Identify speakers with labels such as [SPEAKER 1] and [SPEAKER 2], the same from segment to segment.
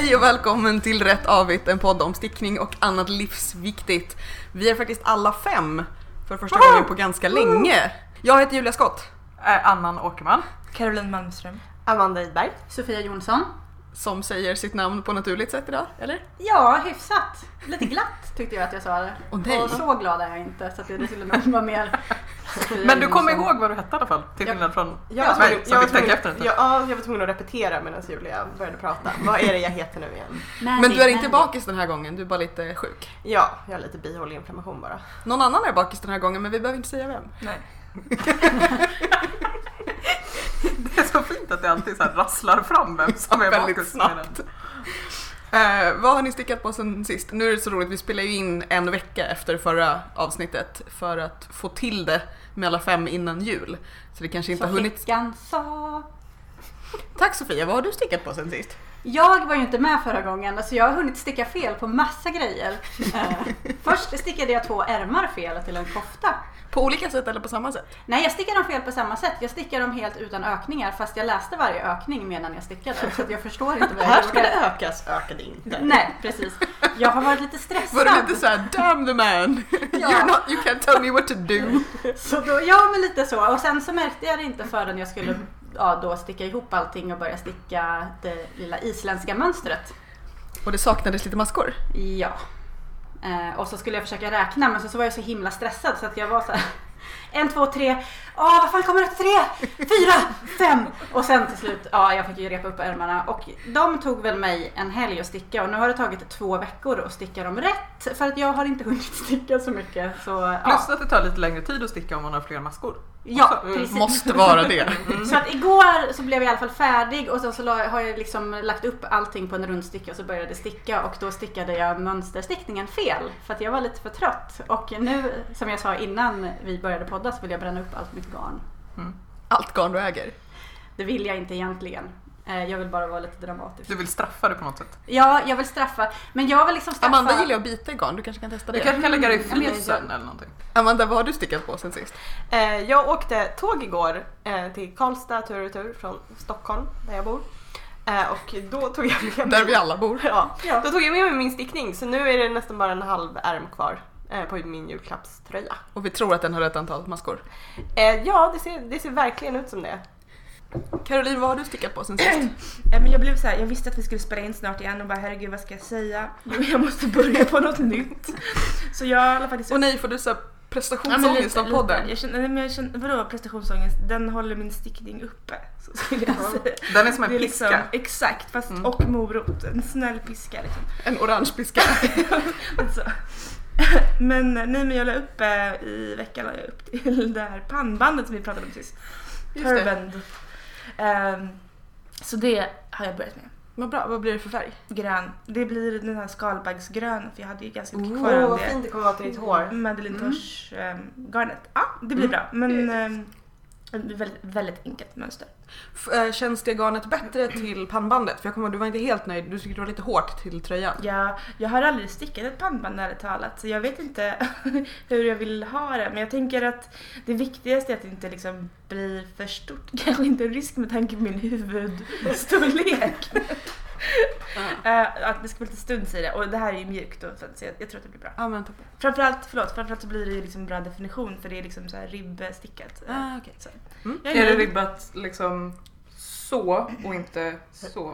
[SPEAKER 1] Hej och välkommen till Rätt Avigt, en podd om stickning och annat livsviktigt. Vi är faktiskt alla fem för första gången på ganska länge. Jag heter Julia Skott.
[SPEAKER 2] Annan Åkerman.
[SPEAKER 3] Caroline Malmström.
[SPEAKER 4] Amanda Idberg.
[SPEAKER 5] Sofia Jonsson.
[SPEAKER 1] Som säger sitt namn på naturligt sätt idag, eller?
[SPEAKER 5] Ja, hyfsat. Lite glatt tyckte jag att jag sa det.
[SPEAKER 1] Nej.
[SPEAKER 5] och så glad är jag inte så att det skulle nog vara mer
[SPEAKER 2] Men du kommer
[SPEAKER 5] Jonsson.
[SPEAKER 2] ihåg vad du hette i alla fall? Till skillnad från
[SPEAKER 4] Jag
[SPEAKER 2] mig som fick tänka efter.
[SPEAKER 4] Ja, ja, jag var tvungen att repetera medan Julia började prata. Vad är det jag heter nu igen?
[SPEAKER 5] Mandy,
[SPEAKER 1] Men du är inte
[SPEAKER 5] Mandy.
[SPEAKER 1] bakis den här gången, du är bara lite sjuk.
[SPEAKER 4] Ja, jag har lite bihåleinflammation bara.
[SPEAKER 1] Någon annan är bakis den här gången men vi behöver inte säga vem.
[SPEAKER 3] Nej.
[SPEAKER 2] Det är så fint att det alltid så här rasslar fram vem som är
[SPEAKER 1] Väldigt snabbt. Eh, vad har ni stickat på sen sist? Nu är det så roligt, vi spelar ju in en vecka efter förra avsnittet för att få till det med alla fem innan jul. Så det kanske inte
[SPEAKER 5] Så
[SPEAKER 1] har hunnit...
[SPEAKER 5] flickan sa.
[SPEAKER 1] Tack Sofia, vad har du stickat på sen sist?
[SPEAKER 5] Jag var ju inte med förra gången så jag har hunnit sticka fel på massa grejer. Eh, först stickade jag två ärmar fel till en kofta.
[SPEAKER 1] På olika sätt eller på samma sätt?
[SPEAKER 5] Nej, jag stickade dem fel på samma sätt. Jag stickade dem helt utan ökningar fast jag läste varje ökning medan jag stickade. Så att jag förstår inte vad jag
[SPEAKER 4] Här ska det ökas, ökade inte.
[SPEAKER 5] Nej, precis. Jag har varit lite stressad.
[SPEAKER 1] Var det lite såhär damn the man, You're not, you can't tell me what to do.
[SPEAKER 5] Så då, ja men lite så. Och sen så märkte jag det inte förrän jag skulle ja, då sticka ihop allting och börja sticka det lilla isländska mönstret.
[SPEAKER 1] Och det saknades lite maskor.
[SPEAKER 5] Ja. Eh, och så skulle jag försöka räkna men så, så var jag så himla stressad så att jag var så här. En, två, tre. Åh, vad fan kommer efter tre? Fyra, fem. Och sen till slut, ja jag fick ju repa upp ärmarna. Och de tog väl mig en helg att sticka och nu har det tagit två veckor att sticka dem rätt. För att jag har inte hunnit sticka så mycket. Så,
[SPEAKER 2] Plus
[SPEAKER 5] ja.
[SPEAKER 2] att det tar lite längre tid att sticka om man har fler maskor
[SPEAKER 5] ja,
[SPEAKER 2] Mm,
[SPEAKER 5] precis.
[SPEAKER 1] Måste vara det.
[SPEAKER 5] Så att igår så blev jag i alla fall färdig och sen så har jag liksom lagt upp allting på en rundsticka och så började sticka och då stickade jag mönsterstickningen fel för att jag var lite för trött. Och nu, som jag sa innan vi började podda, så vill jag bränna upp allt mitt garn.
[SPEAKER 1] Allt garn du äger.
[SPEAKER 5] Det vill jag inte egentligen. Eh, Jag vill bara vara lite dramatisk.
[SPEAKER 2] Du vill straffa det på något sätt.
[SPEAKER 5] Ja, jag vill straffa. Men jag vill liksom straffa...
[SPEAKER 1] Amanda gillar att bita i garn, du kanske kan testa
[SPEAKER 2] Du
[SPEAKER 1] det?
[SPEAKER 2] kanske kan lägga det i
[SPEAKER 5] jag-
[SPEAKER 2] frysen eller någonting.
[SPEAKER 1] Amanda, vad har du stickat på sen sist?
[SPEAKER 4] Eh, jag åkte tåg igår eh, till Karlstad tur och retur från Stockholm där jag bor. Och då tog jag med
[SPEAKER 1] Där vi alla bor.
[SPEAKER 4] Ja,
[SPEAKER 5] Ja.
[SPEAKER 4] då tog jag med mig min stickning så nu är det nästan bara en halv ärm kvar på min julklappströja.
[SPEAKER 1] Och vi tror att den har rätt antal maskor.
[SPEAKER 4] Ja, det ser, det ser verkligen ut som det.
[SPEAKER 1] Caroline, vad har du stickat på sen sist?
[SPEAKER 3] Ja, men jag blev så här, jag visste att vi skulle spela in snart igen och bara herregud vad ska jag säga? Jo, jag måste börja på något nytt. Så jag i alla fall
[SPEAKER 1] Och nej, får du så här
[SPEAKER 3] Ja, men
[SPEAKER 1] prestationsångest
[SPEAKER 3] lite,
[SPEAKER 1] av
[SPEAKER 3] lite.
[SPEAKER 1] podden?
[SPEAKER 3] Jag känner, nej, men jag känner, vadå prestationsångest? Den håller min stickning uppe. Så skulle jag säga.
[SPEAKER 2] Den är som en
[SPEAKER 3] är
[SPEAKER 2] piska.
[SPEAKER 3] liksom, exakt, fast
[SPEAKER 1] Mm.
[SPEAKER 3] och morot. En snäll piska liksom.
[SPEAKER 1] En orange piska.
[SPEAKER 3] Så. Men nej men jag la upp eh, i veckan la jag upp till det här pannbandet som vi pratade om sist.
[SPEAKER 1] Just det.
[SPEAKER 3] Turband. Ehm, så det har jag börjat med.
[SPEAKER 1] Vad bra, vad blir det för färg?
[SPEAKER 3] Grön. Det blir den här skalbaggsgrön för jag hade ju ganska mycket
[SPEAKER 1] Ooh,
[SPEAKER 3] kvar av
[SPEAKER 4] vad
[SPEAKER 3] det.
[SPEAKER 4] fint det kommer vara till ditt hår.
[SPEAKER 3] Madeleine
[SPEAKER 1] Mm.
[SPEAKER 3] Tosh ehm, garnet. Ja, det blir
[SPEAKER 1] Mm.
[SPEAKER 3] bra. Men ett väldigt, väldigt enkelt mönster.
[SPEAKER 1] Eh, Känns det garnet bättre till pannbandet? För jag kommer du var inte helt nöjd, du tyckte det var lite hårt till tröjan.
[SPEAKER 3] Jag, jag har aldrig stickat ett pannband ärligt talat så jag vet inte hur jag vill ha det. Men jag tänker att det viktigaste är att det inte liksom blir för stort. Kanske inte en risk med tanke på min huvudstorlek. Eh, att det ska vara lite stuns i det och det här är ju mjukt då, så att jag, jag tror att det blir bra.
[SPEAKER 1] Ja men toppen.
[SPEAKER 3] Framförallt, förlåt, framförallt så blir det ju liksom bra definition för det är liksom så här ribbstickat.
[SPEAKER 1] Ah, okej.
[SPEAKER 3] så.
[SPEAKER 1] Mm.
[SPEAKER 3] Jag
[SPEAKER 2] Är det ribbat liksom så och inte så?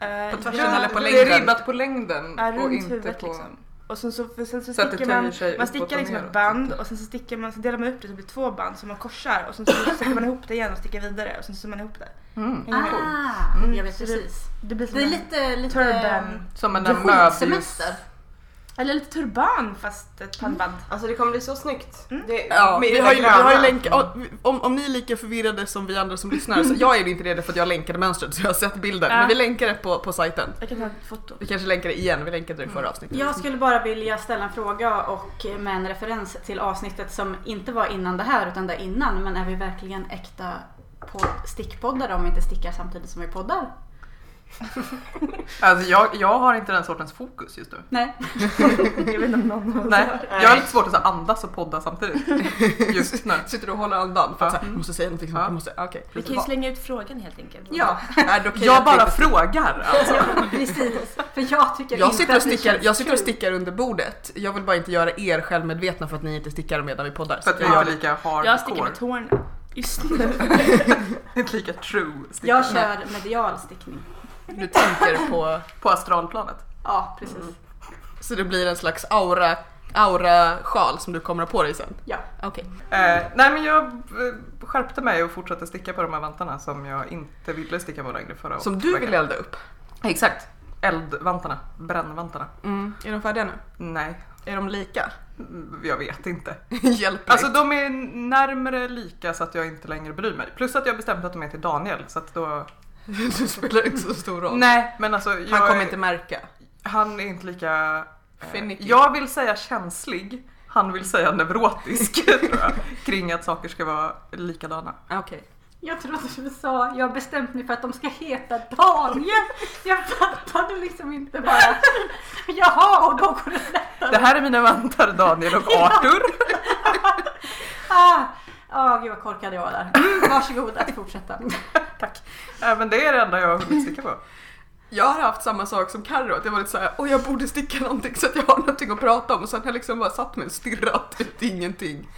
[SPEAKER 3] Eh,
[SPEAKER 1] På tvärs
[SPEAKER 3] ja,
[SPEAKER 1] eller på
[SPEAKER 2] Det
[SPEAKER 1] längden?
[SPEAKER 2] är ribbat på längden
[SPEAKER 3] Ja,
[SPEAKER 2] och inte på...
[SPEAKER 3] liksom. Och sen så, för sen så
[SPEAKER 2] Så
[SPEAKER 3] stickar man, man stickar liksom ett band och sen så stickar man, så delar man upp det så blir det två band som man korsar och sen så stickar man ihop det igen och stickar vidare och sen syr man ihop det.
[SPEAKER 2] Mm.
[SPEAKER 5] Ah,
[SPEAKER 3] Mm,
[SPEAKER 5] jag vet
[SPEAKER 3] så det-
[SPEAKER 5] precis.
[SPEAKER 3] Det blir som
[SPEAKER 5] Det är
[SPEAKER 3] en,
[SPEAKER 5] lite, lite...
[SPEAKER 3] Turban.
[SPEAKER 2] Som en
[SPEAKER 5] Det
[SPEAKER 3] eller lite turban fast ett pannband.
[SPEAKER 4] Alltså det kommer bli så snyggt.
[SPEAKER 3] Mm.
[SPEAKER 4] Det,
[SPEAKER 1] Ja,
[SPEAKER 4] med
[SPEAKER 1] vi
[SPEAKER 4] det
[SPEAKER 1] har,
[SPEAKER 4] där
[SPEAKER 1] ju, vi har ju
[SPEAKER 4] gröna.
[SPEAKER 1] länk, om, om ni är lika förvirrade som vi andra som lyssnar, så jag är inte det för att jag länkade mönstret så jag har sett bilden.
[SPEAKER 3] Ja.
[SPEAKER 1] Men vi länkar det på, på sajten.
[SPEAKER 3] Jag kan ta ett foto.
[SPEAKER 1] Vi kanske länkar det igen, vi länkade det i förra avsnittet.
[SPEAKER 5] Jag skulle bara vilja ställa en fråga och med en referens till avsnittet som inte var innan det här utan det innan. Men är vi verkligen äkta på stickpoddar om vi inte stickar samtidigt som vi poddar?
[SPEAKER 2] Alltså jag, jag har inte den sortens fokus just nu.
[SPEAKER 5] Nej.
[SPEAKER 3] Jag vet inte om någon av oss
[SPEAKER 2] Nej,
[SPEAKER 3] har.
[SPEAKER 2] jag har lite svårt att andas och podda samtidigt. Just nu.
[SPEAKER 1] Sitter du och håller andan för att
[SPEAKER 2] Ja.
[SPEAKER 1] så här, jag måste säga någonting som
[SPEAKER 2] Ja.
[SPEAKER 1] jag måste, okej.
[SPEAKER 3] Vi kan ju slänga ut frågan helt enkelt.
[SPEAKER 5] Ja,
[SPEAKER 1] Är det okej
[SPEAKER 2] Jag
[SPEAKER 1] att
[SPEAKER 2] bara
[SPEAKER 1] vi-
[SPEAKER 2] frågar alltså.
[SPEAKER 5] precis. För jag tycker
[SPEAKER 1] jag
[SPEAKER 5] inte
[SPEAKER 1] sitter, och
[SPEAKER 5] att det
[SPEAKER 1] stickar,
[SPEAKER 5] känns
[SPEAKER 1] jag sitter och
[SPEAKER 5] kul.
[SPEAKER 1] stickar under bordet. Jag vill bara inte göra er självmedvetna för att ni inte stickar medan vi poddar.
[SPEAKER 2] För att vi
[SPEAKER 1] jag
[SPEAKER 2] är inte
[SPEAKER 1] det.
[SPEAKER 2] lika hardcore.
[SPEAKER 3] Jag sticker med tårna. Just nu.
[SPEAKER 2] Inte lika true stickare.
[SPEAKER 5] Jag kör medial stickning.
[SPEAKER 1] Du tänker på,
[SPEAKER 2] På astralplanet.
[SPEAKER 5] Ja, precis.
[SPEAKER 1] så det blir en slags aura, aura-sjal som du kommer ha på dig sen.
[SPEAKER 5] Ja.
[SPEAKER 1] Okej.
[SPEAKER 2] Eh, nej men jag eh, skärpte mig och fortsatte sticka på de här vantarna som jag inte ville sticka på längre förra
[SPEAKER 1] Som du
[SPEAKER 2] veckan.
[SPEAKER 1] vill elda upp.
[SPEAKER 2] Exakt. Eldvantarna. Brännvantarna.
[SPEAKER 1] Mm. Är de färdiga nu?
[SPEAKER 2] Nej,
[SPEAKER 1] Är de lika?
[SPEAKER 2] mm, jag vet inte.
[SPEAKER 1] Hjälp
[SPEAKER 2] Alltså de är närmare lika så att jag inte längre bryr mig. Plus att jag bestämt att de är till Daniel så att då...
[SPEAKER 1] Det spelar inte så stor roll.
[SPEAKER 2] Nej men alltså jag
[SPEAKER 1] Han kommer
[SPEAKER 2] är-
[SPEAKER 1] inte märka.
[SPEAKER 2] Han är inte lika... eh,
[SPEAKER 1] Finicky.
[SPEAKER 2] jag vill säga känslig. Han vill säga neurotisk tror jag. Kring att saker ska vara likadana.
[SPEAKER 1] Okej.
[SPEAKER 5] Jag trodde du sa jag har bestämt mig för att de ska heta Daniel. Jag fattade liksom inte bara. Jaha, och då går det lättare.
[SPEAKER 2] Det här är mina vantar Daniel och Arthur.
[SPEAKER 5] Ah, ah, gud vad korkad jag var där. Mm, varsågod att fortsätta.
[SPEAKER 2] Tack. Ja, men det är det enda jag har hunnit sticka på.
[SPEAKER 1] Jag har haft samma sak som Carro, att jag var lite såhär, åh jag borde sticka någonting så att jag har någonting att prata om och sen har jag liksom bara satt mig och stirrat ut ingenting.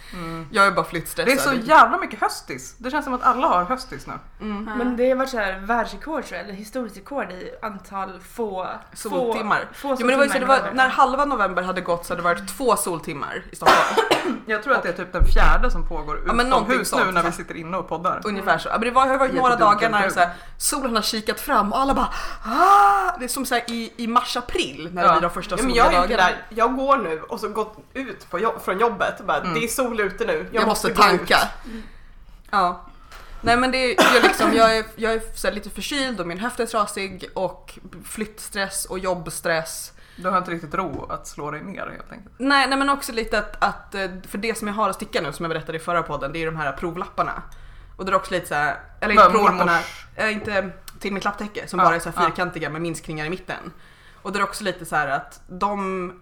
[SPEAKER 1] Jag är bara flyttstressad.
[SPEAKER 2] Det är så jävla mycket höstis. Det känns som att alla har höstis nu.
[SPEAKER 1] mm.
[SPEAKER 3] Men det har varit så här världsrekord tror jag, eller historiskt rekord i antal få
[SPEAKER 1] Soltimmar.
[SPEAKER 3] Få, få
[SPEAKER 1] Jo, men det var ju så,
[SPEAKER 3] soltimmar
[SPEAKER 1] det var, när halva november hade gått så hade det varit två soltimmar i Stockholm.
[SPEAKER 2] Jag tror att det är typ den fjärde som pågår
[SPEAKER 1] Ja,
[SPEAKER 2] utomhus nu när vi sitter inne och poddar.
[SPEAKER 1] Ungefär så. Ja, Men det var, har varit några dagar när så här, solen har kikat fram och alla bara ah! Det är som så här, i, i mars-april när det
[SPEAKER 2] Ja.
[SPEAKER 1] blir de första
[SPEAKER 4] Ja, men
[SPEAKER 1] soliga
[SPEAKER 4] jag är inte
[SPEAKER 1] dagarna.
[SPEAKER 4] där. Jag går nu och så gått ut på jobb, från jobbet och bara
[SPEAKER 2] Mm.
[SPEAKER 4] det är sol ute nu. Jag,
[SPEAKER 1] Jag, måste
[SPEAKER 4] gå
[SPEAKER 1] tanka.
[SPEAKER 4] ut."
[SPEAKER 1] Ja. Nej men det är, jag, liksom, jag är, jag är så här lite förkyld och min höft är trasig och flyttstress och jobbstress.
[SPEAKER 2] Du har inte riktigt ro att slå dig ner helt enkelt.
[SPEAKER 1] Nej, nej men också lite att, att, eh, för det som jag har att sticka nu som jag berättade i förra podden det är de här provlapparna. Och det är också lite så här, eller inte provlapparna, äh, inte till mitt lapptäcke som
[SPEAKER 2] Ja,
[SPEAKER 1] bara är så här
[SPEAKER 2] ja.
[SPEAKER 1] fyrkantiga med minskningar i mitten. Och det är också lite så här att de,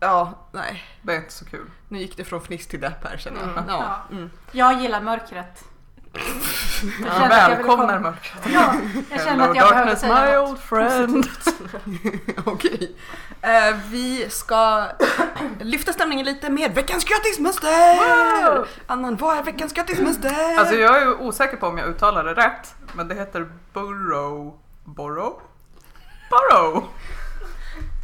[SPEAKER 1] ja nej,
[SPEAKER 2] Det är inte så kul.
[SPEAKER 1] nu gick det från fniss till depp här känner jag.
[SPEAKER 2] Mm.
[SPEAKER 1] Ja.
[SPEAKER 5] Ja.
[SPEAKER 1] Mm.
[SPEAKER 5] Jag gillar mörkret. Jag jag
[SPEAKER 2] välkomnar
[SPEAKER 5] komma-
[SPEAKER 2] mörkret.
[SPEAKER 5] Ja, jag
[SPEAKER 2] Hello
[SPEAKER 5] att jag
[SPEAKER 2] darkness
[SPEAKER 5] säga
[SPEAKER 2] my
[SPEAKER 5] något.
[SPEAKER 2] old friend.
[SPEAKER 1] Okej. Eh, vi ska lyfta stämningen lite med veckans grattismönster!
[SPEAKER 2] Wow!
[SPEAKER 1] Annan, vad är veckans grattismönster?
[SPEAKER 2] Alltså jag är ju osäker på om jag uttalar det rätt. Men det heter Burrow. Borrow? Burrow!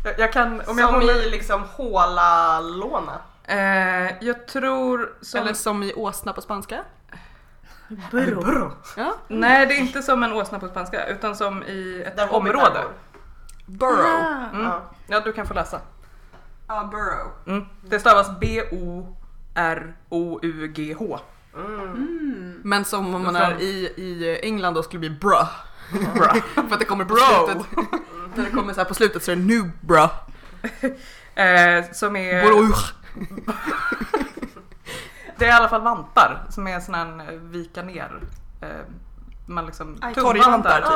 [SPEAKER 2] Jag, jag kan, om jag
[SPEAKER 4] Som
[SPEAKER 2] håller...
[SPEAKER 4] i liksom håla-låna.
[SPEAKER 2] Eh, jag tror som...
[SPEAKER 1] Eller som i åsna på spanska.
[SPEAKER 3] Burro.
[SPEAKER 2] Burrow.
[SPEAKER 1] Ja.
[SPEAKER 2] Nej, det är inte som en åsna på spanska utan som i ett
[SPEAKER 4] Där
[SPEAKER 2] område.
[SPEAKER 1] Burrow.
[SPEAKER 3] Ah.
[SPEAKER 2] Mm.
[SPEAKER 4] Ja.
[SPEAKER 2] Ja, du kan få läsa.
[SPEAKER 1] Ja, burrow.
[SPEAKER 2] Mm. Det stavas B-O-R-O-U-G-H.
[SPEAKER 4] Mm.
[SPEAKER 5] Mm.
[SPEAKER 1] Men som om man är i, i England då skulle det bli bruh.
[SPEAKER 2] Bra.
[SPEAKER 1] För att det kommer på slutet. När det kommer så här på slutet så är det nu bruh.
[SPEAKER 2] Eh, som är...
[SPEAKER 1] Burrow.
[SPEAKER 2] Det är i alla fall vantar som är sån här eh, vika ner. Eh, man liksom,
[SPEAKER 5] Aj,
[SPEAKER 1] torgvantar, typ.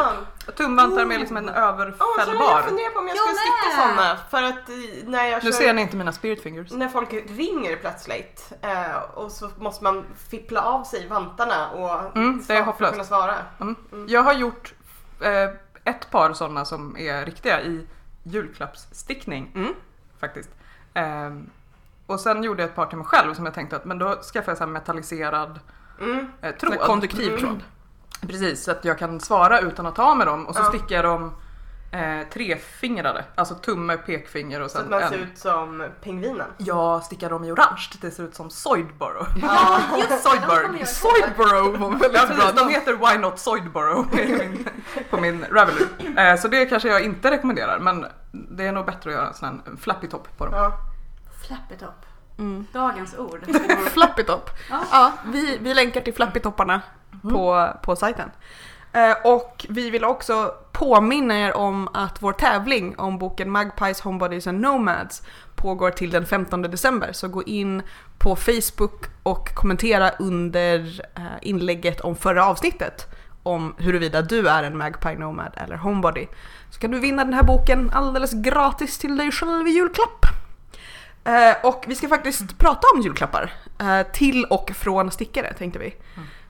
[SPEAKER 4] Ah.
[SPEAKER 2] Tumvantar med liksom en
[SPEAKER 4] Ja, så jag
[SPEAKER 2] överfällbar.
[SPEAKER 4] funderar på om jag
[SPEAKER 5] Jag
[SPEAKER 4] skulle sticka sådana för att eh, när jag
[SPEAKER 2] Nu
[SPEAKER 4] kör,
[SPEAKER 2] ser ni inte mina spirit fingers.
[SPEAKER 4] när folk ringer plötsligt eh, och så måste man fippla av sig vantarna och
[SPEAKER 2] Mm, det är hopplöst.
[SPEAKER 4] kunna svara.
[SPEAKER 2] Mm. Jag har gjort eh, ett par sådana som är riktiga i julklappsstickning
[SPEAKER 1] Mm.
[SPEAKER 2] faktiskt. Ehm, och sen gjorde jag ett par till mig själv som jag tänkte att men då skaffar jag så här metalliserad
[SPEAKER 4] Mm.
[SPEAKER 2] eh, tråd.
[SPEAKER 1] Konduktiv tråd.
[SPEAKER 2] Precis, så att jag kan svara utan att ta med dem och så
[SPEAKER 4] Ja.
[SPEAKER 2] stickar jag dem eh, trefingrade, alltså tumme, pekfinger och
[SPEAKER 4] Så att
[SPEAKER 2] sen
[SPEAKER 4] man
[SPEAKER 2] en.
[SPEAKER 4] ser ut som pingvinen.
[SPEAKER 2] Jag stickar dem i orange, det ser ut som Soydborough.
[SPEAKER 5] Ja, ihåg.
[SPEAKER 1] Soydborough var väldigt
[SPEAKER 2] Ja
[SPEAKER 1] bra
[SPEAKER 2] de heter Why Not min, på min Ravelry. Eh, så det kanske jag inte rekommenderar men det är nog bättre att göra en sån här flappy top på dem.
[SPEAKER 4] Ja.
[SPEAKER 5] Flappy top.
[SPEAKER 1] Mm.
[SPEAKER 5] Dagens ord.
[SPEAKER 1] Flappy top.
[SPEAKER 5] Ja.
[SPEAKER 1] Ja, vi, vi länkar till flappy-topparna på, på sajten. Eh, och vi vill också påminna er om att vår tävling om boken Magpies, Homebodies and Nomads pågår till den 15 december. Så gå in på Facebook och kommentera under eh, inlägget om förra avsnittet om huruvida du är en Magpie Nomad eller Homebody så kan du vinna den här boken alldeles gratis till dig själv i julklapp. Eh, och vi ska faktiskt prata om julklappar. Eh, till och från stickare tänkte vi.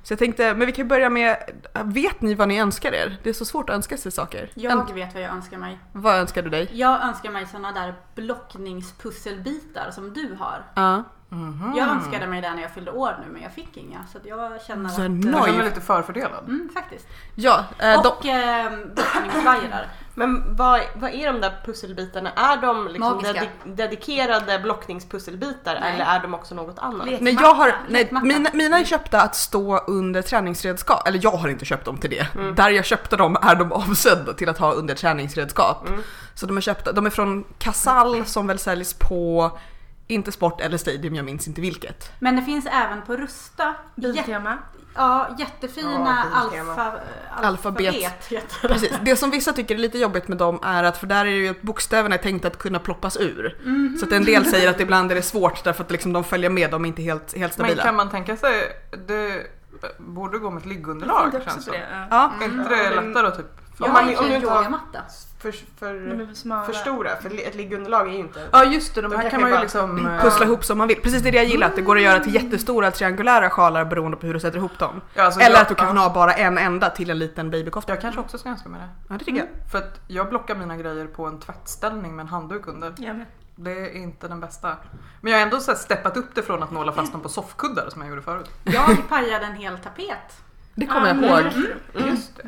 [SPEAKER 1] Så jag tänkte, men vi kan börja med, vet ni vad ni önskar er? Det är så svårt att önska sig saker.
[SPEAKER 5] Jag
[SPEAKER 1] Ön-
[SPEAKER 5] vet vad jag önskar mig.
[SPEAKER 1] vad önskar du dig?
[SPEAKER 5] Jag önskar mig såna där blockningspusselbitar som du har.
[SPEAKER 1] Ja.
[SPEAKER 2] Mhm.
[SPEAKER 5] Jag önskade mig det när jag fyllde år nu men jag fick inga. Så jag känner
[SPEAKER 1] Så
[SPEAKER 5] att...
[SPEAKER 1] Oj.
[SPEAKER 2] känner mig lite förfördelad.
[SPEAKER 5] Mm, faktiskt.
[SPEAKER 1] Ja, eh, de,
[SPEAKER 5] Och eh, blockningsvajrar.
[SPEAKER 4] Men vad, vad är de där pusselbitarna? Är de liksom
[SPEAKER 5] Magiska.
[SPEAKER 4] dedi- dedikerade blockningspusselbitar
[SPEAKER 5] Nej.
[SPEAKER 4] eller är de också något annat?
[SPEAKER 3] Lek-
[SPEAKER 1] Nej, jag har, nej,
[SPEAKER 5] lekmatta.
[SPEAKER 1] mina, mina är köpta att stå under träningsredskap, eller jag har inte köpt dem till det.
[SPEAKER 5] Mm.
[SPEAKER 1] Där jag köpte dem är de avsedda till att ha under träningsredskap.
[SPEAKER 5] Mm.
[SPEAKER 1] Så de är köpta, de är från Casall som väl säljs på, inte Sport eller Stadium, jag minns inte vilket.
[SPEAKER 5] Men det finns även på Rusta.
[SPEAKER 3] Biltema.
[SPEAKER 5] Ja, jättefina
[SPEAKER 4] Ja,
[SPEAKER 5] alfa,
[SPEAKER 1] Alfabet.
[SPEAKER 5] alfabet.
[SPEAKER 1] Precis. Det som vissa tycker är lite jobbigt med dem är att, för där är det ju att bokstäverna är tänkta att kunna ploppas ur.
[SPEAKER 5] Mhm.
[SPEAKER 1] Så att en del säger att ibland är det svårt därför att liksom de följer med, de är inte helt, helt
[SPEAKER 2] Men
[SPEAKER 1] stabila.
[SPEAKER 2] kan man tänka sig, det borde gå med ett liggunderlag känns det
[SPEAKER 3] det.
[SPEAKER 1] Ja,
[SPEAKER 2] Är inte det lättare att typ
[SPEAKER 5] Jag
[SPEAKER 4] Om
[SPEAKER 5] har
[SPEAKER 4] man-
[SPEAKER 5] ju
[SPEAKER 4] om du
[SPEAKER 5] en
[SPEAKER 4] inte har-
[SPEAKER 5] yogamatta.
[SPEAKER 4] För, för,
[SPEAKER 3] för
[SPEAKER 4] stora, för ett liggunderlag är ju inte...
[SPEAKER 2] Ja just det, de
[SPEAKER 4] De
[SPEAKER 2] här kan man ju liksom... eh,
[SPEAKER 1] pussla ihop som man vill. Precis det är det jag gillar, att det går att göra till jättestora triangulära sjalar beroende på hur du sätter ihop dem.
[SPEAKER 2] Ja, alltså
[SPEAKER 1] Eller
[SPEAKER 2] jag,
[SPEAKER 1] att du kan
[SPEAKER 2] ja,
[SPEAKER 1] ha bara en enda till en liten babykofta.
[SPEAKER 2] Jag kanske också ska önska mig det.
[SPEAKER 1] Ja det tycker jag.
[SPEAKER 2] För att jag blockar mina grejer på en tvättställning med en handduk under.
[SPEAKER 3] Ja, men.
[SPEAKER 2] Det är inte den bästa. Men jag har ändå så steppat upp det från att nåla fast dem på soffkuddar som jag gjorde förut.
[SPEAKER 5] Jag pajade en hel tapet
[SPEAKER 1] Det kommer jag
[SPEAKER 3] Ah,
[SPEAKER 1] ihåg.
[SPEAKER 2] Just det.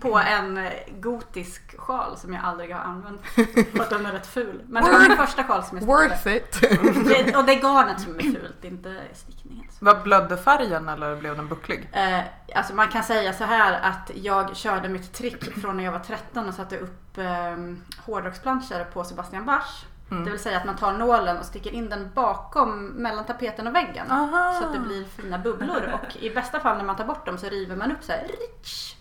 [SPEAKER 5] På en eh, gotisk sjal som jag aldrig har använt. För att den är rätt ful. Men det var min första sjal som jag stickade.
[SPEAKER 1] Worth it.
[SPEAKER 5] Det, och det är garnet som är fult, inte stickningen.
[SPEAKER 2] Vad blödde färgen eller blev den bucklig?
[SPEAKER 5] Eh, alltså man kan säga så här att jag körde mitt trick från när jag var 13 och satte upp eh, hårdrocksplanscher på Sebastian Bach.
[SPEAKER 2] Mm.
[SPEAKER 5] Det vill säga att man tar nålen och sticker in den bakom mellan tapeten och väggen.
[SPEAKER 2] Aha.
[SPEAKER 5] Så att det blir fina bubblor och i bästa fall när man tar bort dem så river man upp så här ritsch,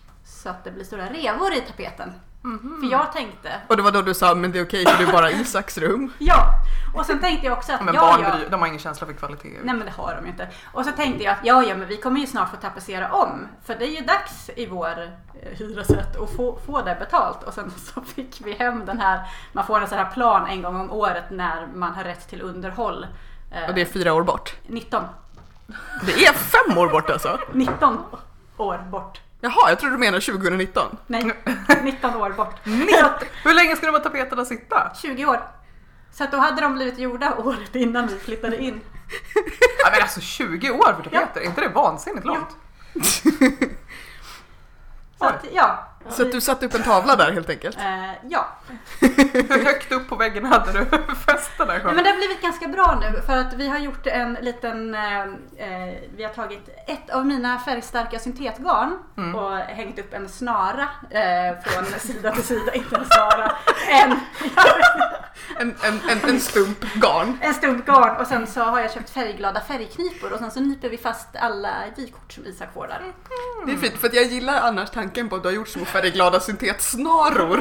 [SPEAKER 5] så att det blir stora revor i tapeten.
[SPEAKER 2] Mhm.
[SPEAKER 5] För jag tänkte,
[SPEAKER 1] Och det var då du sa men det är okej för du är bara Isaks rum.
[SPEAKER 5] ja! Och sen tänkte jag också att
[SPEAKER 2] Men
[SPEAKER 5] ja,
[SPEAKER 2] barn
[SPEAKER 5] ja,
[SPEAKER 2] bryr, de har ingen känsla för kvalitet.
[SPEAKER 5] Nej men det har de ju inte. Och så tänkte jag att ja, ja men vi kommer ju snart få tapetsera om. För det är ju dags i vår eh, hyresrätt att få, få det betalt. Och sen så fick vi hem den här, man får en sån här plan en gång om året när man har rätt till underhåll. Eh,
[SPEAKER 1] Och det är fyra år bort.
[SPEAKER 5] 19.
[SPEAKER 1] Det är fem år bort alltså.
[SPEAKER 5] 19 år bort.
[SPEAKER 1] Jaha, jag trodde du menade 2019.
[SPEAKER 5] Nej, 19 år bort. Att,
[SPEAKER 2] Hur länge ska de här tapeterna sitta?
[SPEAKER 5] 20 år. Så att då hade de blivit gjorda året innan vi flyttade in.
[SPEAKER 2] Ja, men alltså 20 år för tapeter, är inte det vansinnigt långt?
[SPEAKER 5] Så att ja.
[SPEAKER 1] Så att du satte upp en tavla där helt enkelt.
[SPEAKER 5] Eh, ja.
[SPEAKER 2] Hur högt upp på väggen hade du fäst den där
[SPEAKER 5] men det har blivit ganska bra nu för att vi har gjort en liten, eh, eh, vi har tagit ett av mina färgstarka syntetgarn
[SPEAKER 2] Mm.
[SPEAKER 5] och hängt upp en snara eh, från sida till sida, inte en snara, en,
[SPEAKER 1] En, en, en, en stump garn.
[SPEAKER 5] en stump garn och sen så har jag köpt färgglada färgknipor och sen så nyper vi fast alla vykort som Isak får där.
[SPEAKER 1] Det är fint för att jag gillar annars tanken på att du har gjort små färgglada syntetsnaror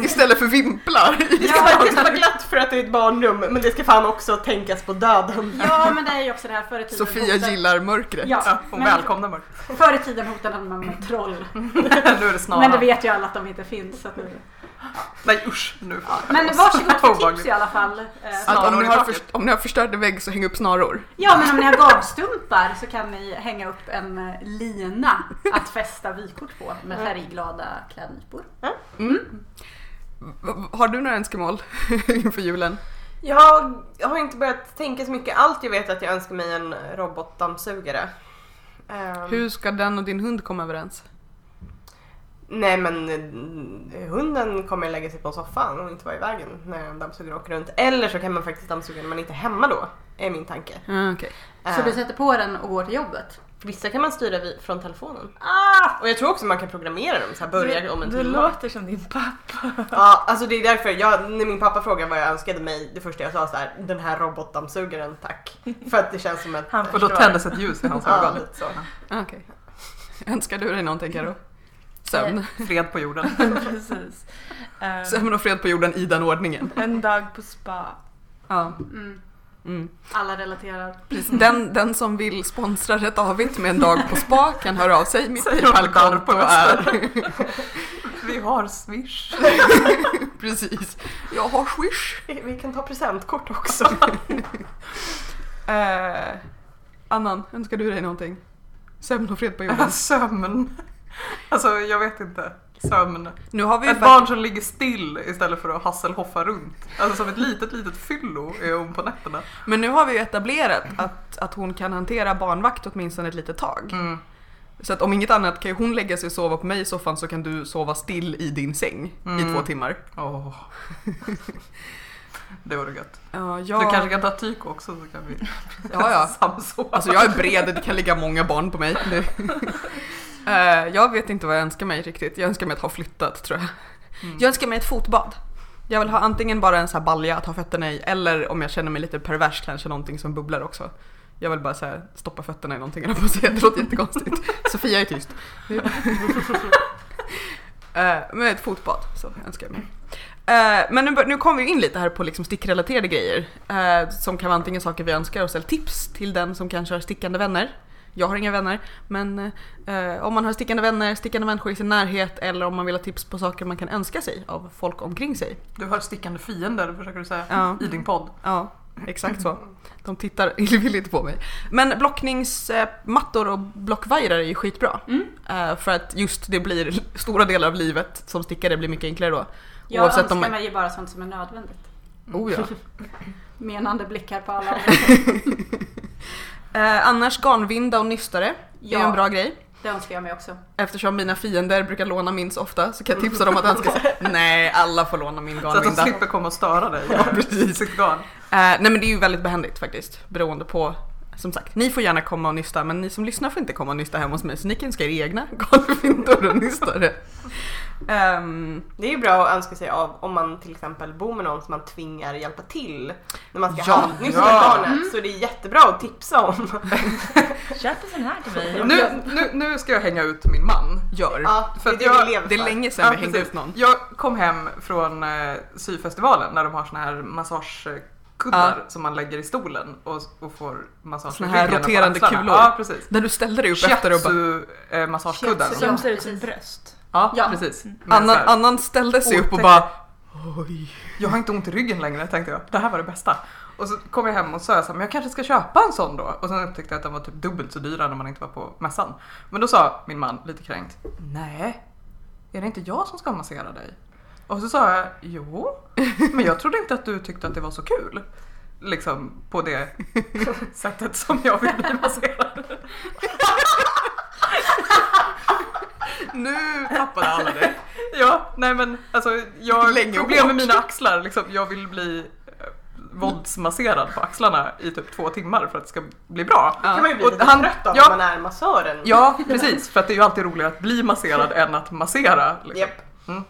[SPEAKER 1] istället för vimplar.
[SPEAKER 4] Det ska vara glatt för att det är ett barnrum men det ska fan också tänkas på döden.
[SPEAKER 5] Ja men det är ju också det här förr i tiden.
[SPEAKER 1] Sofia
[SPEAKER 5] hotade-
[SPEAKER 1] gillar mörkret.
[SPEAKER 5] Ja,
[SPEAKER 2] Ja, hon välkomnar mig.
[SPEAKER 5] förr i tiden hotade man med troll.
[SPEAKER 2] nu är det snarare.
[SPEAKER 5] Men det vet ju alla att de inte finns. Så att nu...
[SPEAKER 2] Nej usch, nu.
[SPEAKER 5] Men varsågod för tips i alla fall. Eh,
[SPEAKER 1] Att om ni, har först, om ni har förstört en vägg så häng upp snaror.
[SPEAKER 5] Ja, men om ni har gavstumpar så kan ni hänga upp en eh, lina att fästa vykort på med färgglada klädnypor.
[SPEAKER 1] V- Har du några önskemål inför julen?
[SPEAKER 4] Jag har inte börjat tänka så mycket. Allt jag vet är att jag önskar mig en robotdammsugare. Ehm,
[SPEAKER 1] Hur ska den och din hund komma överens?
[SPEAKER 4] Nej men eh, hunden kommer lägga sig på soffan och inte vara i vägen när en dammsugare åker runt. Eller så kan man faktiskt dammsuga när man inte är hemma då, är min tanke.
[SPEAKER 1] Ah, okej.
[SPEAKER 5] Så
[SPEAKER 4] Eh,
[SPEAKER 5] du sätter på den och går till jobbet?
[SPEAKER 4] Vissa kan man styra vid, från telefonen.
[SPEAKER 5] Ah!
[SPEAKER 4] Och jag tror också man kan programmera dem så här börja om en
[SPEAKER 3] Du
[SPEAKER 4] timme.
[SPEAKER 3] låter som din pappa.
[SPEAKER 4] Ja, alltså det är därför jag, när min pappa frågade vad jag önskade mig, det första jag sa så här, den här robotdammsugaren tack. För att det känns som ett...
[SPEAKER 3] Han
[SPEAKER 2] Och då tändes ett ljus i hans
[SPEAKER 4] Ja,
[SPEAKER 2] ögon.
[SPEAKER 4] lite så.
[SPEAKER 1] Ah, okej. Önskar du dig någonting Karo? Sömn.
[SPEAKER 2] Fred på jorden.
[SPEAKER 3] Precis. Ehm,
[SPEAKER 1] Sömn och fred på jorden i den ordningen.
[SPEAKER 3] en dag på spa.
[SPEAKER 1] Ja.
[SPEAKER 5] Mm.
[SPEAKER 1] Mm.
[SPEAKER 5] Alla relaterar.
[SPEAKER 1] Precis. Den, den som vill sponsra Rätt Avigt med en dag på spa kan höra av sig. Mitt Paypal-konto är...
[SPEAKER 2] Vi har Swish.
[SPEAKER 1] Precis. Jag har Swish.
[SPEAKER 4] Vi kan ta presentkort också.
[SPEAKER 1] Eh, Annan, önskar du dig någonting? Sömn och fred på jorden.
[SPEAKER 2] Sömn. Alltså jag vet inte. Sömn.
[SPEAKER 1] Nu har vi
[SPEAKER 2] Ett barn som ligger still istället för att hasselhoffa runt. Alltså som ett litet, litet fyllo är hon på nätterna.
[SPEAKER 1] Men nu har vi ju etablerat att, att hon kan hantera barnvakt åtminstone ett litet tag.
[SPEAKER 2] Mm.
[SPEAKER 1] Så att om inget annat kan ju hon lägga sig och sova på mig i soffan så kan du sova still i din säng i
[SPEAKER 2] Mm.
[SPEAKER 1] två timmar.
[SPEAKER 2] Åh. Det vore gött.
[SPEAKER 1] Ja, jag,
[SPEAKER 2] Du kanske kan ta Tyko också så kan vi
[SPEAKER 1] ja, ja.
[SPEAKER 2] samsova.
[SPEAKER 1] Alltså jag är bred, det kan ligga många barn på mig. Eh, jag vet inte vad jag önskar mig riktigt. Jag önskar mig att ha flyttat tror jag.
[SPEAKER 2] Mm.
[SPEAKER 1] Jag önskar mig ett fotbad. Jag vill ha antingen bara en sån här balja att ha fötterna i eller om jag känner mig lite pervers kanske någonting som bubblar också. Jag vill bara så här, stoppa fötterna i någonting eller på att säga. Det låter jättekonstigt. Sofia är tyst. Eh, men ett fotbad så önskar jag mig. Eh, men nu, nu kommer vi in lite här på liksom stickrelaterade grejer. som kan vara antingen saker vi önskar oss eller tips till den som kanske har stickande vänner. Jag har inga vänner, men eh, om man har stickande vänner, stickande människor i sin närhet eller om man vill ha tips på saker man kan önska sig av folk omkring sig.
[SPEAKER 2] Du har stickande fiender försöker du säga
[SPEAKER 1] Ja.
[SPEAKER 2] i din podd.
[SPEAKER 1] Ja, exakt så. De tittar illvilligt på mig. Men blockningsmattor och blockvajrar är ju skitbra.
[SPEAKER 5] Mm.
[SPEAKER 1] Eh, för att just det blir stora delar av livet som stickare blir mycket enklare då.
[SPEAKER 5] Jag
[SPEAKER 1] Oavsett
[SPEAKER 5] önskar
[SPEAKER 1] om man-
[SPEAKER 5] mig ju bara sånt som är nödvändigt.
[SPEAKER 1] Oh ja.
[SPEAKER 5] Menande blickar på alla.
[SPEAKER 1] Eh, annars garnvinda och nystare är ju
[SPEAKER 5] Ja.
[SPEAKER 1] en bra grej.
[SPEAKER 5] Det önskar jag mig också.
[SPEAKER 1] Eftersom mina fiender brukar låna min så ofta så kan jag tipsa dem att önska sig. Nej, alla får låna min
[SPEAKER 2] Så att de
[SPEAKER 1] garnvinda.
[SPEAKER 2] slipper komma och störa dig.
[SPEAKER 1] Ja, precis.
[SPEAKER 2] Sitt garn.
[SPEAKER 1] Eh, nej men det är ju väldigt behändigt faktiskt. Beroende på, som sagt, ni får gärna komma och nysta men ni som lyssnar får inte komma och nysta hemma hos mig så ni kan önska er egna garnvindor och nystare. Ehm,
[SPEAKER 4] Det är ju bra att önska sig av om man till exempel bor med någon som man tvingar hjälpa till när man ska
[SPEAKER 1] Ja,
[SPEAKER 4] handnysta
[SPEAKER 2] ja.
[SPEAKER 4] garnet. Så det är jättebra att tipsa om.
[SPEAKER 3] Köp en sån här till mig.
[SPEAKER 2] Nu, nu, nu ska jag hänga ut min man.
[SPEAKER 1] gör.
[SPEAKER 4] Ja,
[SPEAKER 2] För
[SPEAKER 4] det är
[SPEAKER 2] att
[SPEAKER 4] det
[SPEAKER 2] jag-
[SPEAKER 1] Det är länge sedan
[SPEAKER 2] Ja,
[SPEAKER 1] vi hängde
[SPEAKER 2] precis.
[SPEAKER 1] ut någon.
[SPEAKER 2] Jag kom hem från eh, syfestivalen när de har såna här massagekuddar som man lägger i stolen och, och får massage
[SPEAKER 1] Såna här roterande kulor.
[SPEAKER 2] Ja, precis.
[SPEAKER 1] Där du ställde dig upp efter och bara...
[SPEAKER 2] Shiatsu eh, massagekudden.
[SPEAKER 5] Shiatsu.
[SPEAKER 3] Som
[SPEAKER 5] Ja,
[SPEAKER 3] ser ut som bröst.
[SPEAKER 2] Ja,
[SPEAKER 5] Ja.
[SPEAKER 2] precis. Men så
[SPEAKER 1] Annan,
[SPEAKER 2] här,
[SPEAKER 1] annan ställde sig upp och bara... Oj.
[SPEAKER 2] Jag har inte ont i ryggen längre tänkte jag. Det här var det bästa. Och så kom jag hem och sa jag så här, men jag kanske ska köpa en sån då. Och sen upptäckte jag att den var typ dubbelt så dyra när man inte var på mässan. Men då sa min man lite kränkt, nej, är det inte jag som ska massera dig? Och så sa jag, jo, men jag trodde inte att du tyckte att det var så kul. Liksom på det sättet som jag vill bli masserad.
[SPEAKER 1] Nu tappade alla det.
[SPEAKER 2] Ja, nej men alltså jag har problem med mina axlar. Liksom, jag vill bli eh, våldsmasserad på axlarna i typ två timmar för att det ska bli bra.
[SPEAKER 4] Det kan man ju bli
[SPEAKER 2] Och
[SPEAKER 4] lite
[SPEAKER 2] han-
[SPEAKER 4] trött av
[SPEAKER 2] ja.
[SPEAKER 4] när man är massören.
[SPEAKER 2] Ja, precis. För att det är ju alltid roligare att bli masserad än att massera. Liksom.
[SPEAKER 4] Japp.
[SPEAKER 2] Mm.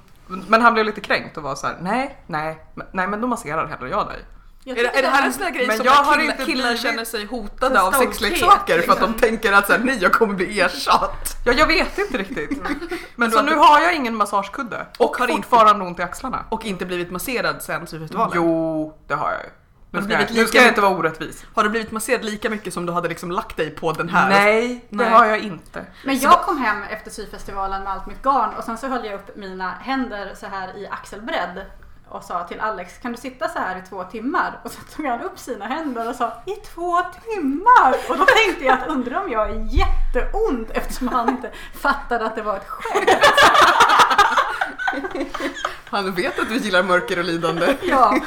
[SPEAKER 2] Men han blev lite kränkt och var så här: nej, nej, nej men då masserar hellre jag dig.
[SPEAKER 5] Jag
[SPEAKER 1] Är det, är det här en sån här grej
[SPEAKER 2] Men
[SPEAKER 1] som
[SPEAKER 2] jag har
[SPEAKER 1] killar,
[SPEAKER 2] inte
[SPEAKER 1] killar känner sig hotade av sexleksaker för att de
[SPEAKER 2] liksom.
[SPEAKER 1] tänker att så här, nej jag kommer bli ersatt.
[SPEAKER 2] Ja, jag vet inte riktigt. Men så nu har jag ingen massagekudde. Och
[SPEAKER 1] har
[SPEAKER 2] har
[SPEAKER 1] inte-
[SPEAKER 2] fortfarande ont i axlarna.
[SPEAKER 1] Och inte blivit masserad sen syfestivalen.
[SPEAKER 2] Jo, det har jag ju. Nu ska, jag, nu
[SPEAKER 1] lika
[SPEAKER 2] ska jag
[SPEAKER 1] mycket-
[SPEAKER 2] inte vara orättvis.
[SPEAKER 1] Har du blivit masserad lika mycket som du hade liksom lagt dig på den här?
[SPEAKER 2] Nej, det
[SPEAKER 1] Nej.
[SPEAKER 2] har jag inte.
[SPEAKER 5] Men jag kom hem efter syfestivalen med allt mitt garn och sen så höll jag upp mina händer så här i axelbredd och sa till Alex, kan du sitta så här i två timmar? Och så tog han upp sina händer och sa, i två timmar? Och då tänkte jag att undrar om jag är jätteont eftersom han inte fattade att det var ett skämt.
[SPEAKER 1] Han vet att du gillar mörker och lidande.
[SPEAKER 5] Ja.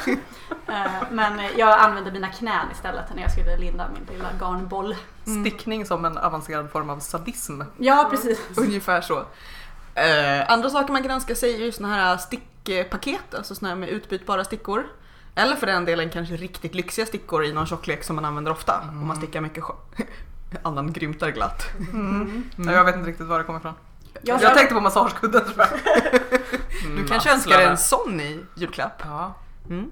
[SPEAKER 5] Eh, Men jag använde mina knän istället när jag skulle linda min lilla garnboll.
[SPEAKER 2] Stickning som en avancerad form av sadism.
[SPEAKER 5] Ja, precis.
[SPEAKER 1] Ungefär så. Eh, andra saker man kan önska sig är ju såna här stickpaket, alltså såna här med utbytbara stickor. Eller för den delen kanske riktigt lyxiga stickor i någon tjocklek som man använder ofta om man stickar mycket Annan grymtar glatt.
[SPEAKER 2] Mm. Ja, Jag vet inte riktigt var det kommer ifrån.
[SPEAKER 5] Jag,
[SPEAKER 2] Jag tänkte på massagekudden tror jag.
[SPEAKER 1] Du kanske önskar en sån i julklapp?
[SPEAKER 2] Ja.
[SPEAKER 1] Mm.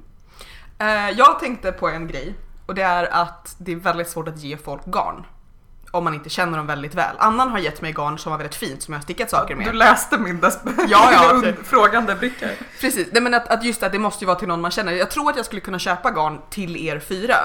[SPEAKER 1] Eh, jag tänkte på en grej och det är att det är väldigt svårt att ge folk garn. Om man inte känner dem väldigt väl. Annan har gett mig garn som var väldigt fint som jag har stickat saker med.
[SPEAKER 2] Du läste min desp-
[SPEAKER 1] Ja, ja, typ.
[SPEAKER 2] frågande bricka.
[SPEAKER 1] Precis, nej men att, att just att det måste ju vara till någon man känner. Jag tror att jag skulle kunna köpa garn till er fyra.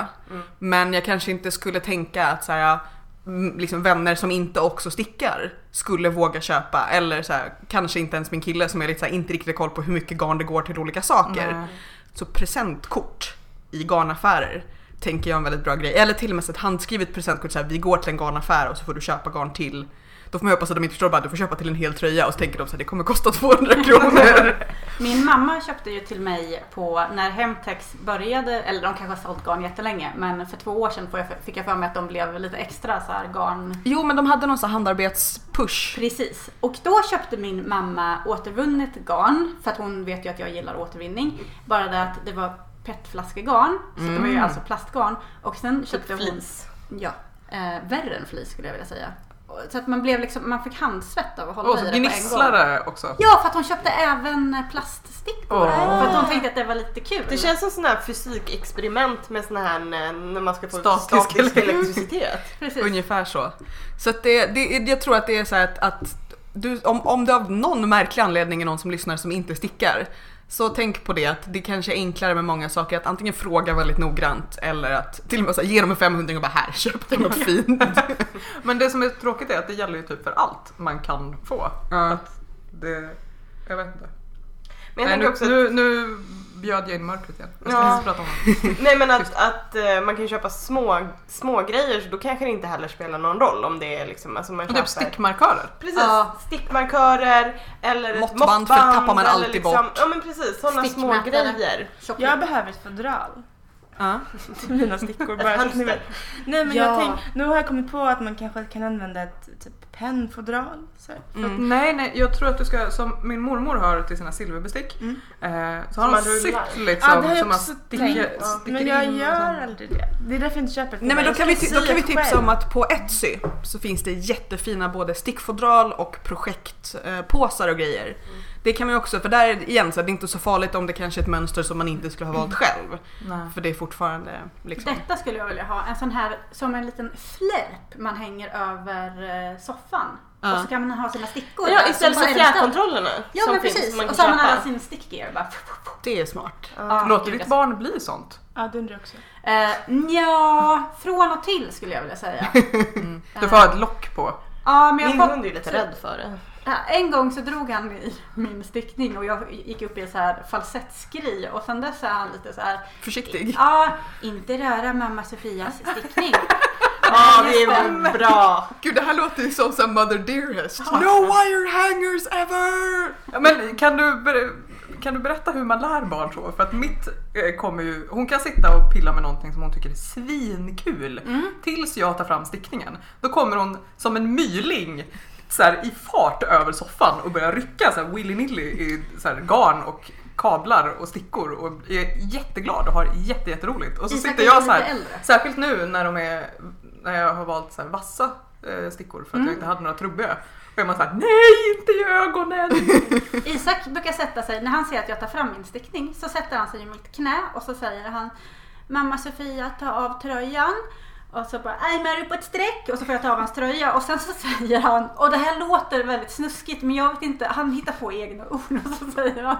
[SPEAKER 1] Men jag kanske inte skulle tänka att så här, mm, liksom vänner som inte också stickar skulle våga köpa. Eller så här, kanske inte ens min kille som är lite så här, inte riktigt koll på hur mycket garn det går till olika saker.
[SPEAKER 2] Nej.
[SPEAKER 1] Så presentkort i garnaffärer tänker jag en väldigt bra grej. Eller till och med ett handskrivet presentkort så här, vi går till en garnaffär och så får du köpa garn till då får man hoppas att de inte förstår bara du får köpa till en hel tröja och så tänker de så här, det kommer kosta 200 kronor.
[SPEAKER 5] Min mamma köpte ju till mig på när Hemtex började, eller de kanske har sålt garn jättelänge, men för två år sedan fick jag för mig att de blev lite extra så här garn.
[SPEAKER 1] Jo men de hade någon sån här handarbetspush.
[SPEAKER 5] Precis. Och då köpte min mamma återvunnet garn, för att hon vet ju att jag gillar återvinning. Bara det att det var petflaskegarn, så det var ju
[SPEAKER 1] Mm.
[SPEAKER 5] alltså plastgarn. Och sen köpte hon...
[SPEAKER 4] Flis.
[SPEAKER 5] Ja, eh, värre än flis skulle jag vilja säga. Så att man blev liksom, man fick handsvett av att hålla
[SPEAKER 2] Och
[SPEAKER 5] i det på en gång.
[SPEAKER 2] gnisslare också.
[SPEAKER 5] Ja, för att hon köpte även plaststickor.
[SPEAKER 2] Åh.
[SPEAKER 5] För att hon tänkte att det var lite kul.
[SPEAKER 4] Det känns som sån här fysikexperiment med sån här eh, när man ska få
[SPEAKER 2] Statisk
[SPEAKER 4] statisk
[SPEAKER 2] ele-
[SPEAKER 4] elektricitet.
[SPEAKER 1] Ungefär så. Så att det, det, jag tror att det är så här att, att du, om, om det av någon märklig anledning är någon som lyssnar som inte stickar så tänk på det att det kanske är enklare med många saker att antingen fråga väldigt noggrant eller att till och med så här, ge dem en 500 och bara här, köp dig något fint.
[SPEAKER 2] Men det som är tråkigt är att det gäller ju typ för allt man kan få.
[SPEAKER 1] Ja.
[SPEAKER 2] Att det, jag vet inte.
[SPEAKER 4] Men jag
[SPEAKER 2] Nej, nu,
[SPEAKER 4] också att,
[SPEAKER 2] nu, nu bjöd jag in mörkret igen. Jag ska
[SPEAKER 4] Ja.
[SPEAKER 2] inte prata om det.
[SPEAKER 4] nej, men att, att eh, man kan köpa små, små grejer så då kanske det inte heller spelar någon roll om det är liksom, alltså man
[SPEAKER 2] Och
[SPEAKER 4] köper
[SPEAKER 2] typ stickmarkörer.
[SPEAKER 4] Precis,
[SPEAKER 5] Ja.
[SPEAKER 4] stickmarkörer eller ett
[SPEAKER 1] Måttband,
[SPEAKER 4] måttband.
[SPEAKER 1] för det tappar man alltid
[SPEAKER 4] liksom,
[SPEAKER 1] bort.
[SPEAKER 4] Ja men precis, sådana små grejer.
[SPEAKER 3] Jag behöver ett fodral
[SPEAKER 1] Ja.
[SPEAKER 3] till mina stickor. Bara, så att ni vet.
[SPEAKER 4] hamster.
[SPEAKER 3] Nej men
[SPEAKER 5] Ja.
[SPEAKER 3] jag tänk, nu har jag kommit på att man kanske kan använda ett typ pennfodral. Så. här.
[SPEAKER 1] Mm.
[SPEAKER 2] Nej, nej, jag tror att du ska, som min mormor har till sina silverbestick,
[SPEAKER 3] Mm.
[SPEAKER 2] eh, så
[SPEAKER 4] Som
[SPEAKER 2] har
[SPEAKER 4] man
[SPEAKER 2] hon
[SPEAKER 4] rullar.
[SPEAKER 2] sytt liksom
[SPEAKER 3] Ja, det har jag
[SPEAKER 2] som man
[SPEAKER 3] också
[SPEAKER 2] sticker,
[SPEAKER 3] tänkt.
[SPEAKER 2] sticker
[SPEAKER 3] Men jag
[SPEAKER 2] in och
[SPEAKER 3] gör aldrig det. Det är därför jag inte köper ett
[SPEAKER 1] Nej men då kan, vi, då kan vi tipsa
[SPEAKER 3] själv.
[SPEAKER 1] om att på Etsy så finns det jättefina både stickfodral och projektpåsar och grejer. Det kan man ju också, för där igen så är det inte så farligt om det kanske är ett mönster som man inte skulle ha valt själv.
[SPEAKER 2] Nej.
[SPEAKER 1] För det är fortfarande liksom...
[SPEAKER 5] Detta skulle jag vilja ha, en sån här som en liten flärp man hänger över eh, soffan.
[SPEAKER 1] Ja.
[SPEAKER 5] Och så kan man ha sina stickor
[SPEAKER 4] Ja istället för fjärrkontrollerna
[SPEAKER 5] Ja men precis,
[SPEAKER 4] man
[SPEAKER 5] och så har man alla sin stickgear bara.
[SPEAKER 1] Det är smart.
[SPEAKER 5] Ja,
[SPEAKER 2] Låter ditt barn bli sånt?
[SPEAKER 3] Ja det undrar jag också.
[SPEAKER 5] Eh, ja, från och till skulle jag vilja säga.
[SPEAKER 2] Du får ha ett lock på.
[SPEAKER 5] Ja, men jag
[SPEAKER 4] Min hund är ju lite rädd för det.
[SPEAKER 5] En gång så drog han i min stickning och jag gick upp i en så här falsettskri och sen dess är han lite så här.
[SPEAKER 1] Försiktig.
[SPEAKER 5] Ja, inte röra mamma Sofias stickning.
[SPEAKER 4] Ja det är bra.
[SPEAKER 1] Gud det här låter ju som som Mother Dearest. No wire hangers ever!
[SPEAKER 2] Ja, Men kan du, kan du berätta hur man lär barn så? För att mitt eh, kommer ju, hon kan sitta och pilla med någonting som hon tycker är svinkul. Tills jag tar fram stickningen. Då kommer hon som en myling så här, i fart över soffan och börjar rycka så här, willy-nilly i så här, garn och kablar och stickor och är jätteglad och har jätte, jätteroligt. Och så sitter jag så här, särskilt nu när de är, när jag har valt så här vassa eh, stickor för att
[SPEAKER 5] Mm.
[SPEAKER 2] jag inte hade några trubbiga. Och är man såhär, nej inte i ögonen!
[SPEAKER 5] Isak brukar sätta sig, när han ser att jag tar fram min stickning, så sätter han sig i mitt knä och så säger han Mamma Sofia, ta av tröjan. Och så bara, I'm upp på ett streck. Och så får jag ta av hans tröja. Och sen så säger han, och det här låter väldigt snuskigt men jag vet inte, han hittar på egna ord. Och så säger han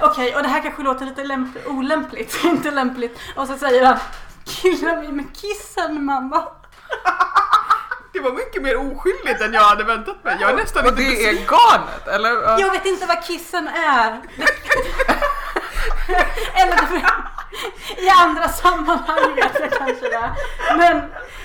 [SPEAKER 5] Okej, och det här kanske låter lite lämp- olämpligt, inte lämpligt. Och så säger han Killar mig med kissen mamma.
[SPEAKER 1] Det var mycket mer oskyldigt än jag hade väntat mig. Jag är nästan
[SPEAKER 2] Och
[SPEAKER 1] lite
[SPEAKER 2] det
[SPEAKER 1] besviken.
[SPEAKER 2] är garnet eller? Ja.
[SPEAKER 5] Jag vet inte vad kissen är. Eller i andra sammanhang vet jag kanske det. Men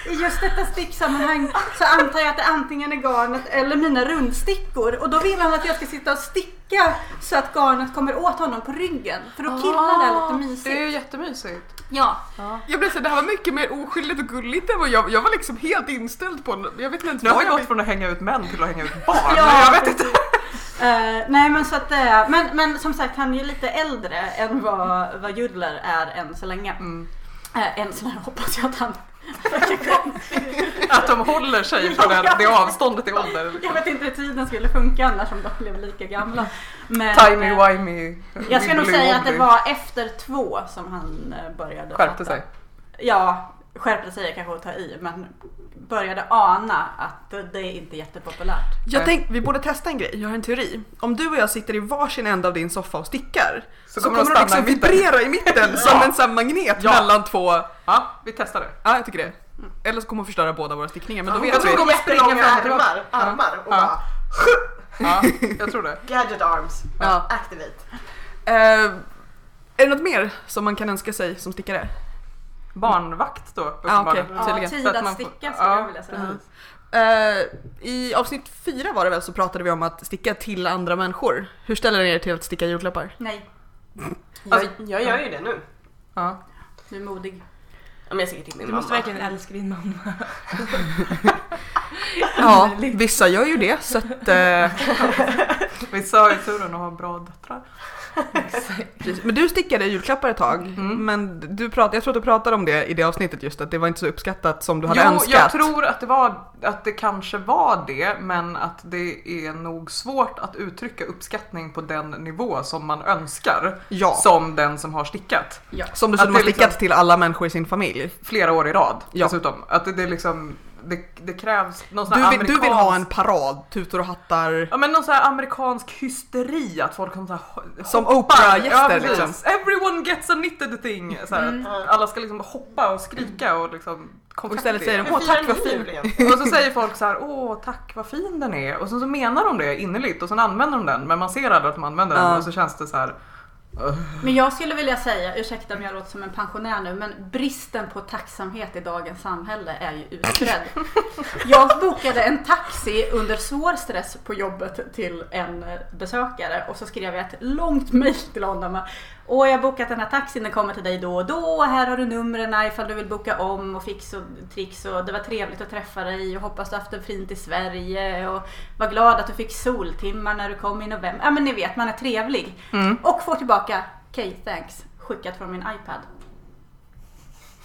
[SPEAKER 5] i just detta sticksammanhang så antar jag att det antingen är garnet eller mina rundstickor. Och då vill han att jag ska sitta och sticka så att garnet kommer åt honom på ryggen. För då killar det lite mysigt.
[SPEAKER 2] Det är ju jättemysigt.
[SPEAKER 5] Ja,
[SPEAKER 1] Jag blev så det här var mycket mer oskyldigt och gulligt än vad jag, jag var liksom helt inställd på. Jag vet inte
[SPEAKER 2] Nu har jag
[SPEAKER 1] jag
[SPEAKER 2] gått från att hänga ut män till att hänga ut barn.
[SPEAKER 5] Ja,
[SPEAKER 2] jag vet inte.
[SPEAKER 5] Eh, nej men så att är, men, men som sagt han är ju lite äldre än vad, vad Judler är än så länge.
[SPEAKER 2] Mm.
[SPEAKER 5] Eh, än så länge hoppas jag att han
[SPEAKER 2] Att de håller sig på den, det avståndet i ålder.
[SPEAKER 5] Jag vet inte hur tiden skulle funka annars om de blev lika gamla. Men,
[SPEAKER 2] Timey wimey.
[SPEAKER 5] Jag ska nog säga att det var efter två som han började
[SPEAKER 2] Skärpte sig.
[SPEAKER 5] Ja, skärpte sig är kanske att ta i, men började ana att det, är inte jättepopulärt.
[SPEAKER 1] Jag
[SPEAKER 2] Nej.
[SPEAKER 1] tänk, vi borde testa en grej, jag har en teori. Om du och jag sitter i varsin ända av din soffa och stickar så,
[SPEAKER 2] Så
[SPEAKER 1] kommer,
[SPEAKER 2] de
[SPEAKER 1] liksom vibrera i mitten som en sån magnet
[SPEAKER 2] Ja.
[SPEAKER 1] mellan två...
[SPEAKER 2] Ja, vi testar det.
[SPEAKER 1] Ja, jag tycker det. Eller så kommer hon förstöra båda våra stickningar, men då
[SPEAKER 2] jag
[SPEAKER 1] vet
[SPEAKER 2] tror de kommer springa
[SPEAKER 4] armar, armar och
[SPEAKER 2] Ja.
[SPEAKER 4] bara
[SPEAKER 2] Ja, jag tror det.
[SPEAKER 4] gadget arms.
[SPEAKER 1] Ja.
[SPEAKER 4] Activate.
[SPEAKER 1] Eh, är det något mer som man kan önska sig som stickare?
[SPEAKER 2] Barnvakt då,
[SPEAKER 1] Ja,
[SPEAKER 2] uppenbarligen.
[SPEAKER 1] okej.
[SPEAKER 5] Ja,
[SPEAKER 1] Tydligen.
[SPEAKER 5] tid
[SPEAKER 2] att
[SPEAKER 5] att
[SPEAKER 2] man får-
[SPEAKER 5] sticka skulle
[SPEAKER 2] ja,
[SPEAKER 5] jag vilja säga.
[SPEAKER 1] Eh, I avsnitt fyra var det väl så pratade vi om att sticka till andra människor. Hur ställer ni er till att sticka julklappar?
[SPEAKER 5] Nej,
[SPEAKER 4] Jag, jag gör ju det nu.
[SPEAKER 2] Ja.
[SPEAKER 5] du är modig.
[SPEAKER 4] Ja, men jag till min
[SPEAKER 3] Du
[SPEAKER 4] mamma.
[SPEAKER 3] måste verkligen älska din mamma.
[SPEAKER 1] Ja, vissa gör ju det så att... eh,
[SPEAKER 2] Vissa har ju turen att ha bra döttrar.
[SPEAKER 1] Men du stickade julklappar ett tag,
[SPEAKER 2] Mm.
[SPEAKER 1] men du prat, jag tror att du pratade om det i det avsnittet just att det var inte så uppskattat som du hade
[SPEAKER 2] jo,
[SPEAKER 1] önskat.
[SPEAKER 2] jag tror att det, var, att det kanske var det, men att det är nog svårt att uttrycka uppskattning på den nivå som man önskar.
[SPEAKER 1] Ja.
[SPEAKER 2] Som den som har stickat.
[SPEAKER 5] Ja.
[SPEAKER 1] Som som har
[SPEAKER 2] det
[SPEAKER 1] stickat
[SPEAKER 2] liksom-
[SPEAKER 1] till alla människor i sin familj.
[SPEAKER 2] Flera år i rad
[SPEAKER 1] Ja.
[SPEAKER 2] dessutom. Att det, det är liksom, det, det krävs någon sån
[SPEAKER 1] Du
[SPEAKER 2] här
[SPEAKER 1] vill, du vill ha en
[SPEAKER 2] amerikansk-
[SPEAKER 1] parad, tutor och hattar.
[SPEAKER 2] Ja men någon sån här amerikansk hysteri att folk kommer så här,
[SPEAKER 1] Som
[SPEAKER 2] hoppar.
[SPEAKER 1] Oprah-gäster,
[SPEAKER 2] ja,
[SPEAKER 1] liksom.
[SPEAKER 2] Everyone gets a knitted thing. Så här,
[SPEAKER 4] Mm.
[SPEAKER 2] att Alla ska liksom hoppa och skrika och liksom
[SPEAKER 1] Och istället säger de åh tack vad fin.
[SPEAKER 2] Och så säger folk så här, åh tack vad fin den är. Och så, så menar de det innerligt och sen använder de den. Men man ser aldrig att de använder den
[SPEAKER 1] Ja.
[SPEAKER 2] och så känns det så här.
[SPEAKER 5] Men jag skulle vilja säga, ursäkta om jag låter som en pensionär nu, men bristen på tacksamhet i dagens samhälle är ju utbredd. Jag bokade en taxi under svår stress på jobbet till en besökare och så skrev jag ett långt mejl till honom. Åh, jag har bokat den här taxin, den kommer till dig då och då. Här har du numren ifall du vill boka om och fix och tricks och det var trevligt att träffa dig och hoppas du haft det fint i Sverige och var glad att du fick soltimmar när du kom i november. Ja men ni vet, man är trevlig. Och får tillbaka okej thanks skickat från min iPad.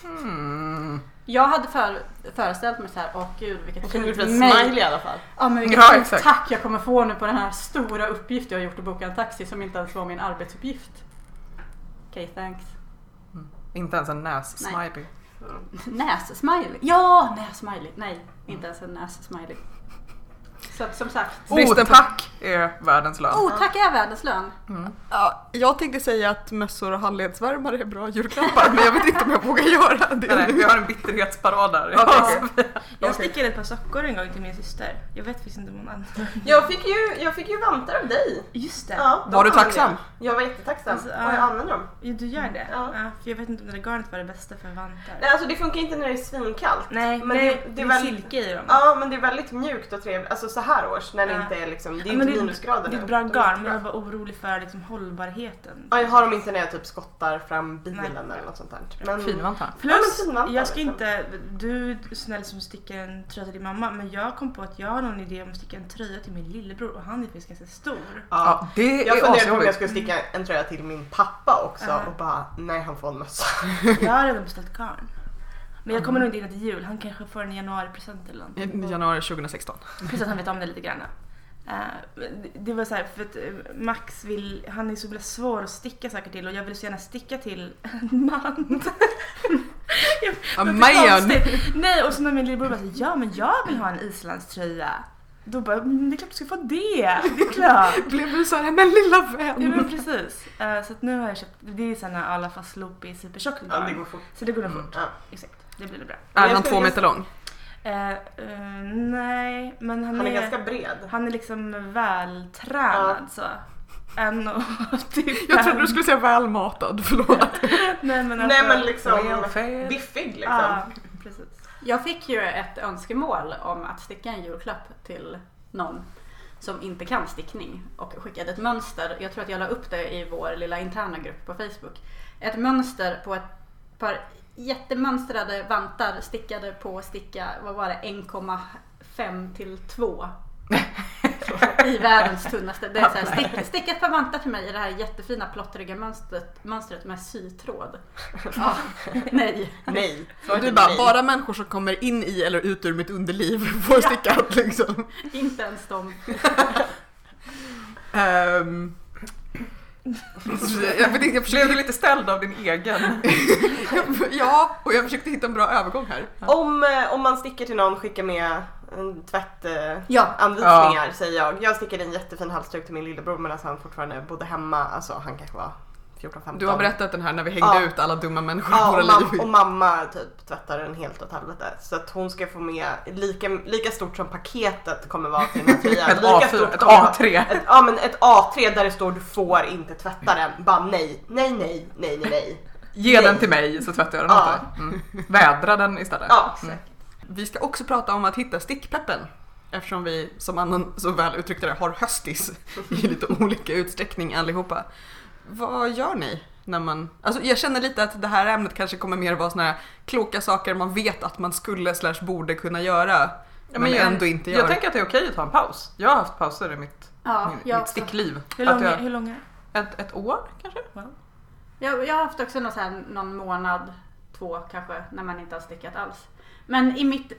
[SPEAKER 2] Hmm.
[SPEAKER 5] Jag hade för, föreställt mig så här, åh gud vilket fint mejl.
[SPEAKER 4] smiley i alla fall.
[SPEAKER 5] Ja men vilket
[SPEAKER 2] Ja,
[SPEAKER 5] tack jag kommer få nu på den här stora uppgift jag har gjort att boka en taxi som inte ens var min arbetsuppgift. Okej thanks.
[SPEAKER 2] Inte ens en näs-smiley.
[SPEAKER 5] Näs-smiley. Ja, näs-smiley. Nej, inte ens en näs-smiley. Så att, som sagt.
[SPEAKER 2] Tack är världens lön.
[SPEAKER 5] Oh, tack är världens lön.
[SPEAKER 1] Ja, jag tänkte säga att mössor och handledsvärmare är bra julklappar men jag vet inte om jag vågar göra det.
[SPEAKER 2] Nej, vi har en bitterhetsparad där.
[SPEAKER 1] Ja, okej.
[SPEAKER 3] Jag stickade ett par sockor en gång till min syster. Jag vet faktiskt inte om hon använder
[SPEAKER 4] Jag fick ju, jag fick ju vantar av dig.
[SPEAKER 3] Just det.
[SPEAKER 4] Ja, de
[SPEAKER 1] Var du tacksam?
[SPEAKER 4] Jag. jag var jättetacksam
[SPEAKER 3] Alltså,
[SPEAKER 4] och
[SPEAKER 3] ja.
[SPEAKER 4] jag använder dem.
[SPEAKER 3] Ja, du gör det?
[SPEAKER 4] Ja.
[SPEAKER 3] för jag vet inte om det där garnet var det bästa för vantar.
[SPEAKER 4] Nej, alltså det funkar inte när det är svinkallt.
[SPEAKER 3] Nej,
[SPEAKER 4] men
[SPEAKER 3] nej,
[SPEAKER 4] det,
[SPEAKER 3] det,
[SPEAKER 4] det är
[SPEAKER 3] är
[SPEAKER 4] väldigt,
[SPEAKER 3] silke i dem.
[SPEAKER 4] Ja, men det är väldigt mjukt och trevligt. Alltså så här års när det
[SPEAKER 3] Ja.
[SPEAKER 4] inte är liksom, det är
[SPEAKER 3] Ja,
[SPEAKER 4] inte
[SPEAKER 3] men
[SPEAKER 4] minusgrader
[SPEAKER 3] Det är ett bra garn men jag var orolig för liksom hållbarheten.
[SPEAKER 4] Ja, jag har dem inte när jag typ skottar fram bilen
[SPEAKER 3] Nej.
[SPEAKER 4] eller något sånt där. Men,
[SPEAKER 2] Finvantar.
[SPEAKER 4] Ja,
[SPEAKER 3] Plus,
[SPEAKER 4] finvantar,
[SPEAKER 3] jag ska
[SPEAKER 4] liksom.
[SPEAKER 3] inte, du är snäll som stickar en tröja till din mamma men jag kom på att jag har någon idé om att sticka en tröja till min lillebror och han är faktiskt ganska stor.
[SPEAKER 4] Ja.
[SPEAKER 2] Ja, det
[SPEAKER 4] Jag funderade på om jag skulle sticka en tröja till min pappa också
[SPEAKER 3] Ja.
[SPEAKER 4] och bara nej han får en mössa.
[SPEAKER 3] Jag har redan beställt garn. Men jag kommer nog inte in till jul, han kanske får en januari-present eller någonting.
[SPEAKER 1] Januari 2016.
[SPEAKER 3] Plus att han vet om det lite grann. Eh, det- var så här, för att eh, Max vill, han är så himla svår att sticka saker till och jag vill så gärna sticka till en man. Jag-
[SPEAKER 1] man.
[SPEAKER 3] Nej och så när min lillebror bara så, ja men jag vill ha en islandströja. Då bara, "Mm, det är klart du ska få det, det är klart.
[SPEAKER 1] Blev du såhär, men lilla
[SPEAKER 3] Ja
[SPEAKER 1] vän.
[SPEAKER 3] men precis. Eh, så att nu har jag köpt, det är såna alla fast loop är supertjockt
[SPEAKER 4] Ja, det går fort.
[SPEAKER 3] Så det går nog
[SPEAKER 2] Mm.
[SPEAKER 3] fort.
[SPEAKER 4] Ja.
[SPEAKER 3] Exakt, det blir det bra.
[SPEAKER 1] Är han två meter lång?
[SPEAKER 3] Eh, eh, nej, men han,
[SPEAKER 4] Han är ganska bred.
[SPEAKER 3] Han är liksom vältränad så. 1,85.
[SPEAKER 1] Jag trodde du skulle säga välmatad, förlåt.
[SPEAKER 3] Nej men alltså.
[SPEAKER 4] Nej men liksom biffig liksom.
[SPEAKER 3] Ja, precis.
[SPEAKER 5] Jag fick ju ett önskemål om att sticka en julklapp till någon som inte kan stickning och skickade ett mönster. Jag tror att jag la upp det i vår lilla interna grupp på Facebook. Ett mönster på ett par jättemönstrade vantar stickade på sticka, vad var det, 1,5 till 2. I världens tunnaste. Det är så här, stick, sticka ett par vantar till mig i det här jättefina plottriga mönstret, mönstret med sytråd. Ja, nej.
[SPEAKER 4] Nej.
[SPEAKER 1] Och du bara, bara människor som kommer in i eller ut ur mitt underliv får stickat liksom.
[SPEAKER 5] Inte ens de.
[SPEAKER 1] Ehm, jag, jag,
[SPEAKER 2] Blev du lite ställd av din egen?
[SPEAKER 1] ja, och jag försökte hitta en bra övergång här.
[SPEAKER 4] Om, eh, om man sticker till någon, skicka med en tvättanvisningar
[SPEAKER 5] Ja.
[SPEAKER 4] anvisningar säger jag. Jag stickade en jättefin halsduk till min lillebror medan han fortfarande bodde hemma. Alltså han kanske var 14-15.
[SPEAKER 1] Du har berättat den här när vi hängde
[SPEAKER 4] Ja.
[SPEAKER 1] ut alla dumma människor i
[SPEAKER 4] Ja,
[SPEAKER 1] våra
[SPEAKER 4] och, mam-
[SPEAKER 1] liv.
[SPEAKER 4] och mamma typ tvättar den helt åt helvete. Så att hon ska få med lika, lika stort som paketet kommer vara till den här tröjan.
[SPEAKER 2] Ett
[SPEAKER 4] lika
[SPEAKER 2] A4,
[SPEAKER 4] stort
[SPEAKER 2] ett
[SPEAKER 4] kommer vara-
[SPEAKER 2] A3.
[SPEAKER 4] Ett, ja men ett A3 där det står du får inte tvätta den. Bara nej, nej, nej, nej, nej, nej.
[SPEAKER 2] Ge
[SPEAKER 4] Nej.
[SPEAKER 2] den till mig så tvättar jag den
[SPEAKER 4] Ja.
[SPEAKER 2] åt dig. Mm. Vädra den istället.
[SPEAKER 4] Ja,
[SPEAKER 2] Mm.
[SPEAKER 1] Vi ska också prata om att hitta stickpeppen. Eftersom vi, som Annan så väl uttryckte det, har höstis i lite olika utsträckning allihopa. Vad gör ni när man... Alltså jag känner lite att det här ämnet kanske kommer mer vara såna här kloka saker man vet att man skulle slash borde kunna göra.
[SPEAKER 2] Ja,
[SPEAKER 1] men
[SPEAKER 2] jag,
[SPEAKER 1] ändå inte gör.
[SPEAKER 2] Jag tänker att det är okej att ta en paus. Jag har haft pauser i mitt,
[SPEAKER 5] Ja,
[SPEAKER 2] min, mitt stickliv.
[SPEAKER 3] Hur
[SPEAKER 2] Att
[SPEAKER 3] långa,
[SPEAKER 2] jag,
[SPEAKER 3] hur långa?
[SPEAKER 2] ett, ett år kanske?
[SPEAKER 5] Jag, jag har haft också någon, så här, någon månad, två kanske, när man inte har stickat alls. Men i mitt,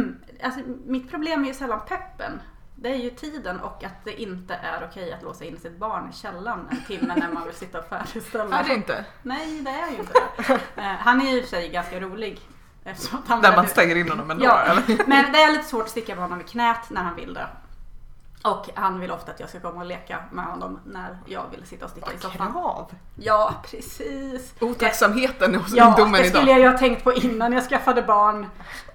[SPEAKER 5] alltså, mitt problem är ju sällan peppen. Det är ju tiden och att det inte är okej att låsa in sitt barn i källaren en timme när man vill sitta och färdigställa.
[SPEAKER 1] Är det inte?
[SPEAKER 5] Nej, det är ju inte det. Eh, Han är ju i och för sig ganska rolig.
[SPEAKER 2] Där man stänger in honom ändå
[SPEAKER 5] Ja,
[SPEAKER 2] eller?
[SPEAKER 5] men det är lite svårt att sticka med honom i knät när han vill det. Och han vill ofta att jag ska komma och leka med honom när jag vill sitta och sticka i soffan.
[SPEAKER 4] Krav.
[SPEAKER 5] Ja, precis.
[SPEAKER 1] Otacksamheten hos
[SPEAKER 5] Ja,
[SPEAKER 1] ungdomen
[SPEAKER 5] det skulle
[SPEAKER 1] idag.
[SPEAKER 5] jag ju ha tänkt på innan jag skaffade barn.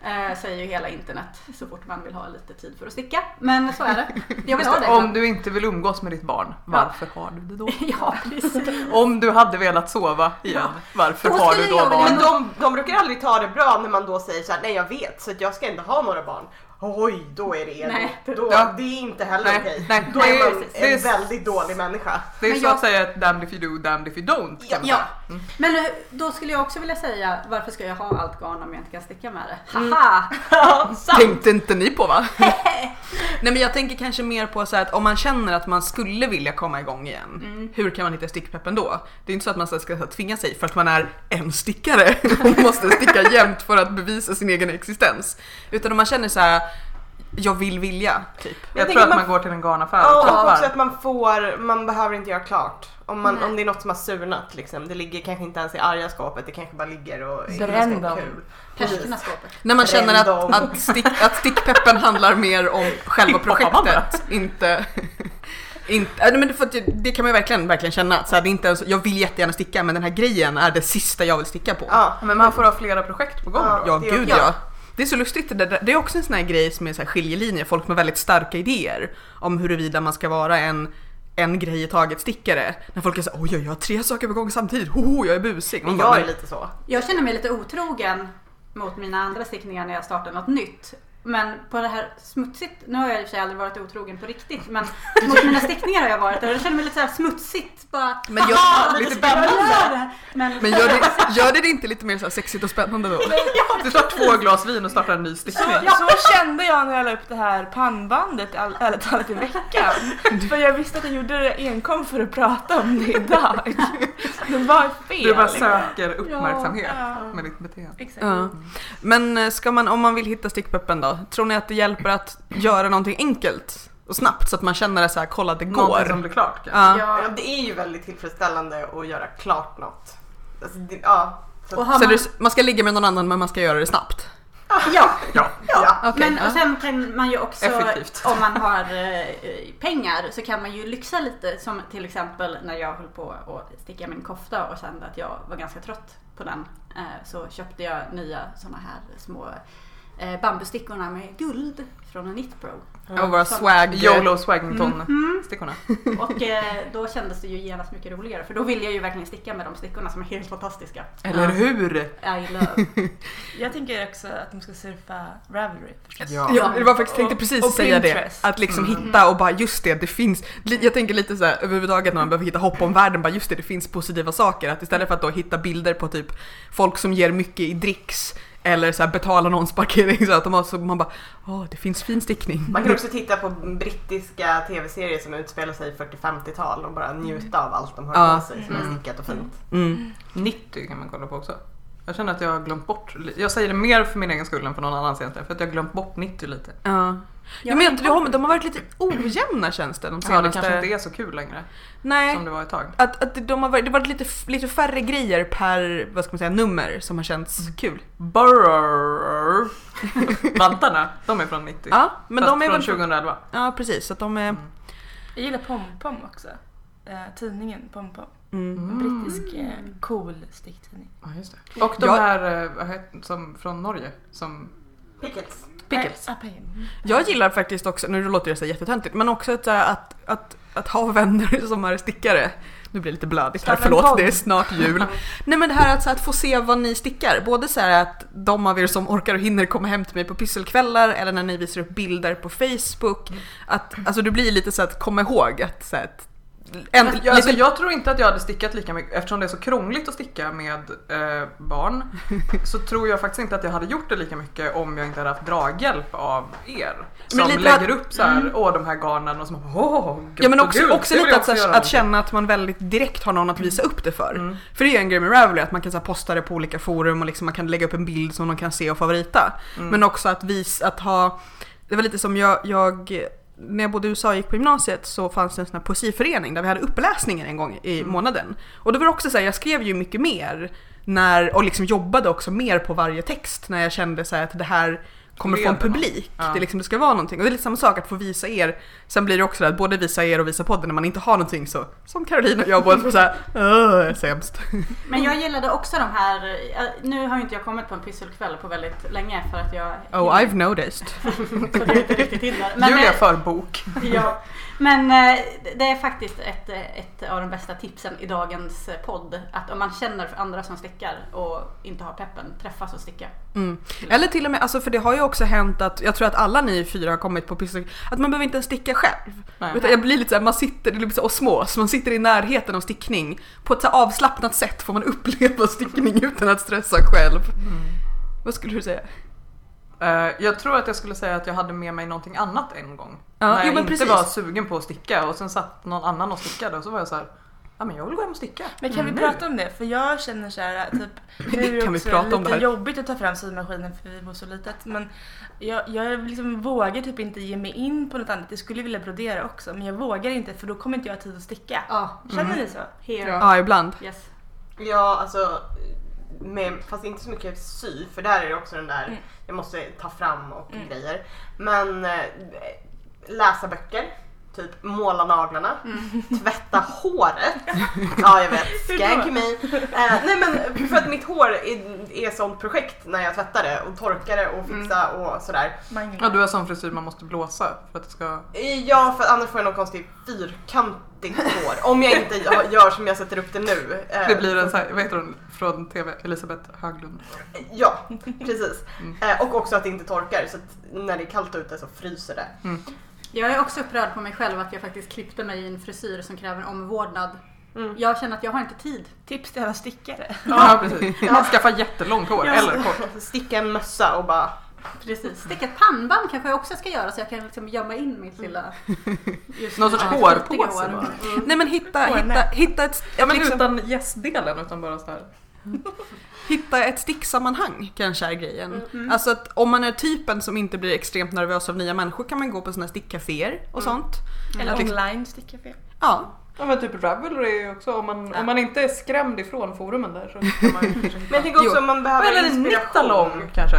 [SPEAKER 5] Eh, säger ju hela internet så fort man vill ha lite tid för att sticka. Men så är det. Jag vill ha det.
[SPEAKER 2] Om du inte vill umgås med ditt barn, varför har du det då?
[SPEAKER 5] Ja, precis.
[SPEAKER 2] Om du hade velat sova igen, varför
[SPEAKER 5] Då
[SPEAKER 2] har du då barn?
[SPEAKER 4] Men de, de brukar aldrig ta det bra när man då säger så här: nej jag vet så att jag ska inte ha några barn. Oj, då är det
[SPEAKER 5] Nej.
[SPEAKER 4] Då,
[SPEAKER 2] Ja.
[SPEAKER 4] Det är inte heller
[SPEAKER 2] Nej,
[SPEAKER 4] okej.
[SPEAKER 2] nej,
[SPEAKER 4] Då är man
[SPEAKER 2] är-
[SPEAKER 4] en väldigt dålig människa.
[SPEAKER 2] Det är
[SPEAKER 5] Men
[SPEAKER 2] så
[SPEAKER 5] jag-
[SPEAKER 2] att säga damned if you do, damned if you don't. Man
[SPEAKER 5] Ja.
[SPEAKER 2] säga.
[SPEAKER 5] Men eh, då skulle jag också vilja säga varför ska jag ha allt garn om jag inte kan sticka med det?
[SPEAKER 2] Mm.
[SPEAKER 5] Haha!
[SPEAKER 1] Tänkte inte ni på va? Nej men jag tänker kanske mer på så här att om man känner att man skulle vilja komma igång igen,
[SPEAKER 5] Mm.
[SPEAKER 1] hur kan man hitta stickpeppen då? Det är inte så att man ska här tvinga sig för att man är en stickare och måste sticka jämt för att bevisa sin egen existens. Utan om man känner så här, jag vill vilja, typ.
[SPEAKER 2] Jag,
[SPEAKER 4] tänker
[SPEAKER 2] tror att
[SPEAKER 4] man-
[SPEAKER 2] man går till en garnaffär och
[SPEAKER 4] Ja, och också att man får, man behöver inte göra klart. Om, man,
[SPEAKER 5] Nej.
[SPEAKER 4] om det är något som har surnat liksom. Det ligger kanske inte ens i arga skåpet, det kanske bara ligger och är
[SPEAKER 3] Bränn
[SPEAKER 4] ganska kul.
[SPEAKER 5] Skåpet.
[SPEAKER 1] När man känner att, att, stick, att stickpeppen handlar mer om själva projektet, inte inte, äh, men för att det, det kan man ju verkligen, verkligen känna. Så här, det är inte ens, jag vill jättegärna sticka men den här grejen är det sista jag vill sticka på.
[SPEAKER 4] Ja,
[SPEAKER 2] Men man får ha flera projekt på gång
[SPEAKER 4] Ja.
[SPEAKER 2] då.
[SPEAKER 1] Ja, gud ja. Det är så lustigt, det, är också en sån här grej som är så här skiljelinje, folk med väldigt starka idéer om huruvida man ska vara en en grej i taget stickare. När folk är så här, oj jag har tre saker på gång samtidigt, hoho jag är busig. Man
[SPEAKER 4] men
[SPEAKER 1] bara,
[SPEAKER 4] jag är lite så.
[SPEAKER 5] Jag känner mig lite otrogen mot mina andra stickningar när jag startar något nytt. Men på det här smutsigt, nu har jag i och för sig aldrig varit otrogen på riktigt, men mot mina stickningar har jag varit och jag känner mig lite så här smutsigt. Bara,
[SPEAKER 1] Men jag-
[SPEAKER 5] "Haha,
[SPEAKER 1] lite
[SPEAKER 5] gör
[SPEAKER 2] spännande."
[SPEAKER 5] Men,
[SPEAKER 1] Men gör det, gör det inte lite mer så här sexigt och spännande då?
[SPEAKER 2] Du tar två glas vin och startar en ny
[SPEAKER 3] Så,
[SPEAKER 2] stickning.
[SPEAKER 3] så kände jag när jag la upp det här pannbandet all- ärligt talat i veckan. För jag visste att jag gjorde det enkom för att prata om det idag. Det var fel.
[SPEAKER 2] Du bara
[SPEAKER 3] liksom.
[SPEAKER 2] söker uppmärksamhet
[SPEAKER 3] Ja.
[SPEAKER 2] med ditt beteende.
[SPEAKER 3] Exakt.
[SPEAKER 1] Ja. Men eh, ska man, om man vill hitta stickpeppen då, tror ni att det hjälper att göra någonting enkelt och snabbt så att man känner det så här, kolla det
[SPEAKER 2] Någonting som
[SPEAKER 1] går?
[SPEAKER 2] blir klart kanske.
[SPEAKER 1] Ja.
[SPEAKER 5] ja,
[SPEAKER 4] det är ju väldigt tillfredsställande att göra klart något. Alltså, det, ja. Så,
[SPEAKER 5] har
[SPEAKER 1] Så
[SPEAKER 5] man,
[SPEAKER 1] det, man ska ligga med någon annan men man ska göra det snabbt?
[SPEAKER 5] ja,
[SPEAKER 2] Ja.
[SPEAKER 4] ja.
[SPEAKER 1] Okej,
[SPEAKER 5] men och sen kan man ju också,
[SPEAKER 2] Effektivt.
[SPEAKER 5] om man har eh, pengar, så kan man ju lyxa lite. Som till exempel när jag höll på att sticka min kofta och kände att jag var ganska trött på den. Eh, så köpte jag nya såna här små eh, bambustickorna med guld från Knit Pro.
[SPEAKER 1] Och våra swag...
[SPEAKER 2] YOLO Swagington
[SPEAKER 5] Mm.
[SPEAKER 2] stickorna.
[SPEAKER 5] Och eh, då kändes det ju genast mycket roligare för då ville jag ju verkligen sticka med de stickorna som är helt fantastiska.
[SPEAKER 2] Eller hur?
[SPEAKER 5] I love.
[SPEAKER 3] Jag tänker också att de ska surfa Ravelry.
[SPEAKER 2] Ja.
[SPEAKER 1] Ja, det var faktiskt, tänkte precis
[SPEAKER 3] Och
[SPEAKER 1] säga det.
[SPEAKER 3] Pinterest.
[SPEAKER 1] Att liksom
[SPEAKER 2] Mm.
[SPEAKER 1] hitta och bara just det, det finns. Jag tänker lite så här överhuvudtaget när man behöver hitta hopp om världen, bara just det, det finns positiva saker. Att istället för att då hitta bilder på typ folk som ger mycket i dricks eller så här betala någons parkering så att de har så man bara, åh det finns fin stickning.
[SPEAKER 4] Man kan också titta på brittiska tv-serier som utspelar sig i 40-50-tal och bara njuta av allt de har
[SPEAKER 1] Ja.
[SPEAKER 4] på sig som är stickat och fint.
[SPEAKER 1] Mm.
[SPEAKER 2] 90 kan man kolla på också. Jag känner att jag har glömt bort, jag säger det mer för min egen skull än för någon annans egentligen, för att jag har glömt bort 90 lite.
[SPEAKER 1] Ja.
[SPEAKER 5] Jag
[SPEAKER 1] Jag men,
[SPEAKER 5] har
[SPEAKER 1] de, har, de har varit lite ojämna känns det de
[SPEAKER 2] Ja, det
[SPEAKER 1] senaste...
[SPEAKER 2] kanske inte är så kul längre
[SPEAKER 1] Nej.
[SPEAKER 2] som det var ett tag.
[SPEAKER 1] Att, att de har varit, det har varit lite, lite färre grejer per, vad ska man säga, nummer som har känts
[SPEAKER 2] Mm.
[SPEAKER 1] kul.
[SPEAKER 2] Burr. Vantarna, de är från 90.
[SPEAKER 1] Ja, men
[SPEAKER 2] Fast
[SPEAKER 1] de är
[SPEAKER 2] från
[SPEAKER 1] väl...
[SPEAKER 2] 2011.
[SPEAKER 1] Ja, precis. Så att de är...
[SPEAKER 3] Jag gillar Pom-Pom också. Eh, tidningen Pom-Pom.
[SPEAKER 1] Mm.
[SPEAKER 3] En brittisk eh, cool sticktidning.
[SPEAKER 2] Ja, just det. Och de
[SPEAKER 1] Jag-
[SPEAKER 2] här eh, vad heter, som från Norge, som
[SPEAKER 4] Pickles.
[SPEAKER 2] Pickles.
[SPEAKER 3] Eh.
[SPEAKER 1] Jag gillar faktiskt också, nu låter det så jättetöntigt, men också att, att, att, att ha vänner som är stickare. Nu blir det lite blödigt här, förlåt det är snart jul. Nej men det här att, så här, att få se vad ni stickar, både så här att de av er som orkar och hinner komma hem till mig på pysselkvällar eller när ni visar upp bilder på Facebook. Att, alltså det blir lite så att komma ihåg att, så här, att en,
[SPEAKER 2] Jag,
[SPEAKER 1] lite,
[SPEAKER 2] alltså, jag tror inte att jag hade stickat lika mycket eftersom det är så krångligt att sticka med eh, barn. så tror jag faktiskt inte att jag hade gjort det lika mycket om jag inte hade haft draghjälp av er. Som
[SPEAKER 1] lite
[SPEAKER 2] lägger
[SPEAKER 1] att-
[SPEAKER 2] upp så här, åh de här garnen och så åh gud,
[SPEAKER 1] Ja men också,
[SPEAKER 2] gud,
[SPEAKER 1] också lite
[SPEAKER 2] jag
[SPEAKER 1] att, att känna att man väldigt direkt har någon att visa upp det för.
[SPEAKER 2] Mm.
[SPEAKER 1] För det är ju en grej med Ravelry att man kan så här, posta det på olika forum och liksom, man kan lägga upp en bild som de kan se och favorita.
[SPEAKER 2] Mm.
[SPEAKER 1] Men också att visa, att ha, det var lite som jag, jag när jag bodde i USA och gick på gymnasiet så fanns det en sån här poesiförening där vi hade uppläsningar en gång i
[SPEAKER 2] Mm.
[SPEAKER 1] månaden. Och då var det också så här, jag skrev ju mycket mer när, och liksom jobbade också mer på varje text när jag kände så att det här kommer få en publik.
[SPEAKER 2] Ja.
[SPEAKER 1] Det, liksom, det ska vara någonting. Och det är lite samma sak att få visa er. Sen blir det också det att både visa er och visa podden när man inte har någonting så, som Caroline och jag båda får såhär, öh, sämst.
[SPEAKER 5] Men jag gillade också de här, eh, nu har ju inte jag kommit på en pysselkväll på väldigt länge för att jag
[SPEAKER 1] Oh, I've noticed.
[SPEAKER 5] så det är inte riktigt hinner. Men,
[SPEAKER 2] Julia
[SPEAKER 5] eh,
[SPEAKER 2] för bok.
[SPEAKER 5] Ja, men eh, det är faktiskt ett, ett av de bästa tipsen i dagens eh, podd. Att om man känner för andra som stickar och inte har peppen, träffas och sticka.
[SPEAKER 1] Mm. Eller till och med, alltså för det har ju också hänt att, jag tror att alla ni fyra har kommit på pyssel, att man behöver inte ens sticka själv.
[SPEAKER 2] Nej.
[SPEAKER 1] Utan jag blir lite såhär, man sitter, det blir så osmos, man sitter i närheten av stickning. På ett så avslappnat sätt får man uppleva stickning utan att stressa själv. Vad skulle du säga?
[SPEAKER 2] Eh, jag tror att jag skulle säga att jag hade med mig någonting annat en gång.
[SPEAKER 1] Ja,
[SPEAKER 2] när
[SPEAKER 1] jo,
[SPEAKER 2] jag
[SPEAKER 1] men
[SPEAKER 2] inte
[SPEAKER 1] precis.
[SPEAKER 2] var sugen på att sticka och sen satt någon annan och stickade och så var jag så här, ja men jag vill gå hem och sticka.
[SPEAKER 3] Men kan vi
[SPEAKER 2] Nu.
[SPEAKER 3] prata om det? För jag känner så här, typ, nu är det
[SPEAKER 1] Kan vi
[SPEAKER 3] också
[SPEAKER 1] prata om
[SPEAKER 3] lite
[SPEAKER 1] det här?
[SPEAKER 3] jobbigt att ta fram symaskinen för vi bor så litet. Men jag, jag liksom vågar typ inte ge mig in på något annat. Jag skulle vilja brodera också men jag vågar inte för då kommer inte jag ha tid att sticka.
[SPEAKER 5] Ja,
[SPEAKER 3] Känner ni så?
[SPEAKER 5] here.
[SPEAKER 1] Ja, ibland.
[SPEAKER 5] Yes.
[SPEAKER 4] Ja, alltså. Med, fast inte så mycket sy, för där är det också den där,
[SPEAKER 3] Mm.
[SPEAKER 4] jag måste ta fram och
[SPEAKER 3] Mm.
[SPEAKER 4] grejer. Men eh, läsa böcker, typ måla naglarna, tvätta håret. Ja, jag vet.
[SPEAKER 3] Då?
[SPEAKER 4] me. Eh, nej men för att mitt hår är, är sånt projekt när jag tvättar det och torkar det och fixa och sådär.
[SPEAKER 2] Ja du har sån frisyr man måste blåsa för att det ska...
[SPEAKER 4] Eh, Ja, för annars får jag någon konstig fyrkantigt hår. Om jag inte gör- som jag sätter upp det nu. Eh,
[SPEAKER 2] Det blir en sån här, vad heter hon från TV? Elisabeth Höglund.
[SPEAKER 4] Ja, precis.
[SPEAKER 2] Mm.
[SPEAKER 4] Eh, och också att det inte torkar så att när det är kallt ute så fryser det.
[SPEAKER 5] Jag är också upprörd på mig själv att jag faktiskt klippte mig i en frisyr som kräver omvårdnad.
[SPEAKER 4] Mm.
[SPEAKER 5] Jag känner att jag har inte tid.
[SPEAKER 3] Tips till alla stickare.
[SPEAKER 2] Ja, precis. Skaffa jättelångt hår eller kort.
[SPEAKER 4] Sticka en mössa och bara...
[SPEAKER 5] Precis. Sticka ett pannband kanske jag också ska göra så jag kan liksom gömma in mitt lilla... just
[SPEAKER 2] Någon sorts
[SPEAKER 5] ja,
[SPEAKER 2] hårpåse
[SPEAKER 5] hår. Mm.
[SPEAKER 1] Nej men hitta, hitta, hitta ett,
[SPEAKER 2] Ja men
[SPEAKER 1] liksom,
[SPEAKER 2] utan gästdelen utan bara så här.
[SPEAKER 1] hitta ett sticksammanhang kanske är grejen.
[SPEAKER 5] Mm.
[SPEAKER 1] Alltså att om man är typen som inte blir extremt nervös av nya människor kan man gå på såna här stickcaféer och sånt.
[SPEAKER 3] Eller
[SPEAKER 1] Att liksom-
[SPEAKER 3] online stickcafé.
[SPEAKER 1] Ja,
[SPEAKER 2] Ja men typ Ravelry också om man, om man inte är skrämd ifrån forumen där så kan man kanske
[SPEAKER 4] Men jag tänker också
[SPEAKER 1] Jo.
[SPEAKER 4] om man behöver
[SPEAKER 2] Eller en
[SPEAKER 4] inspiration.
[SPEAKER 2] nittalong kanske.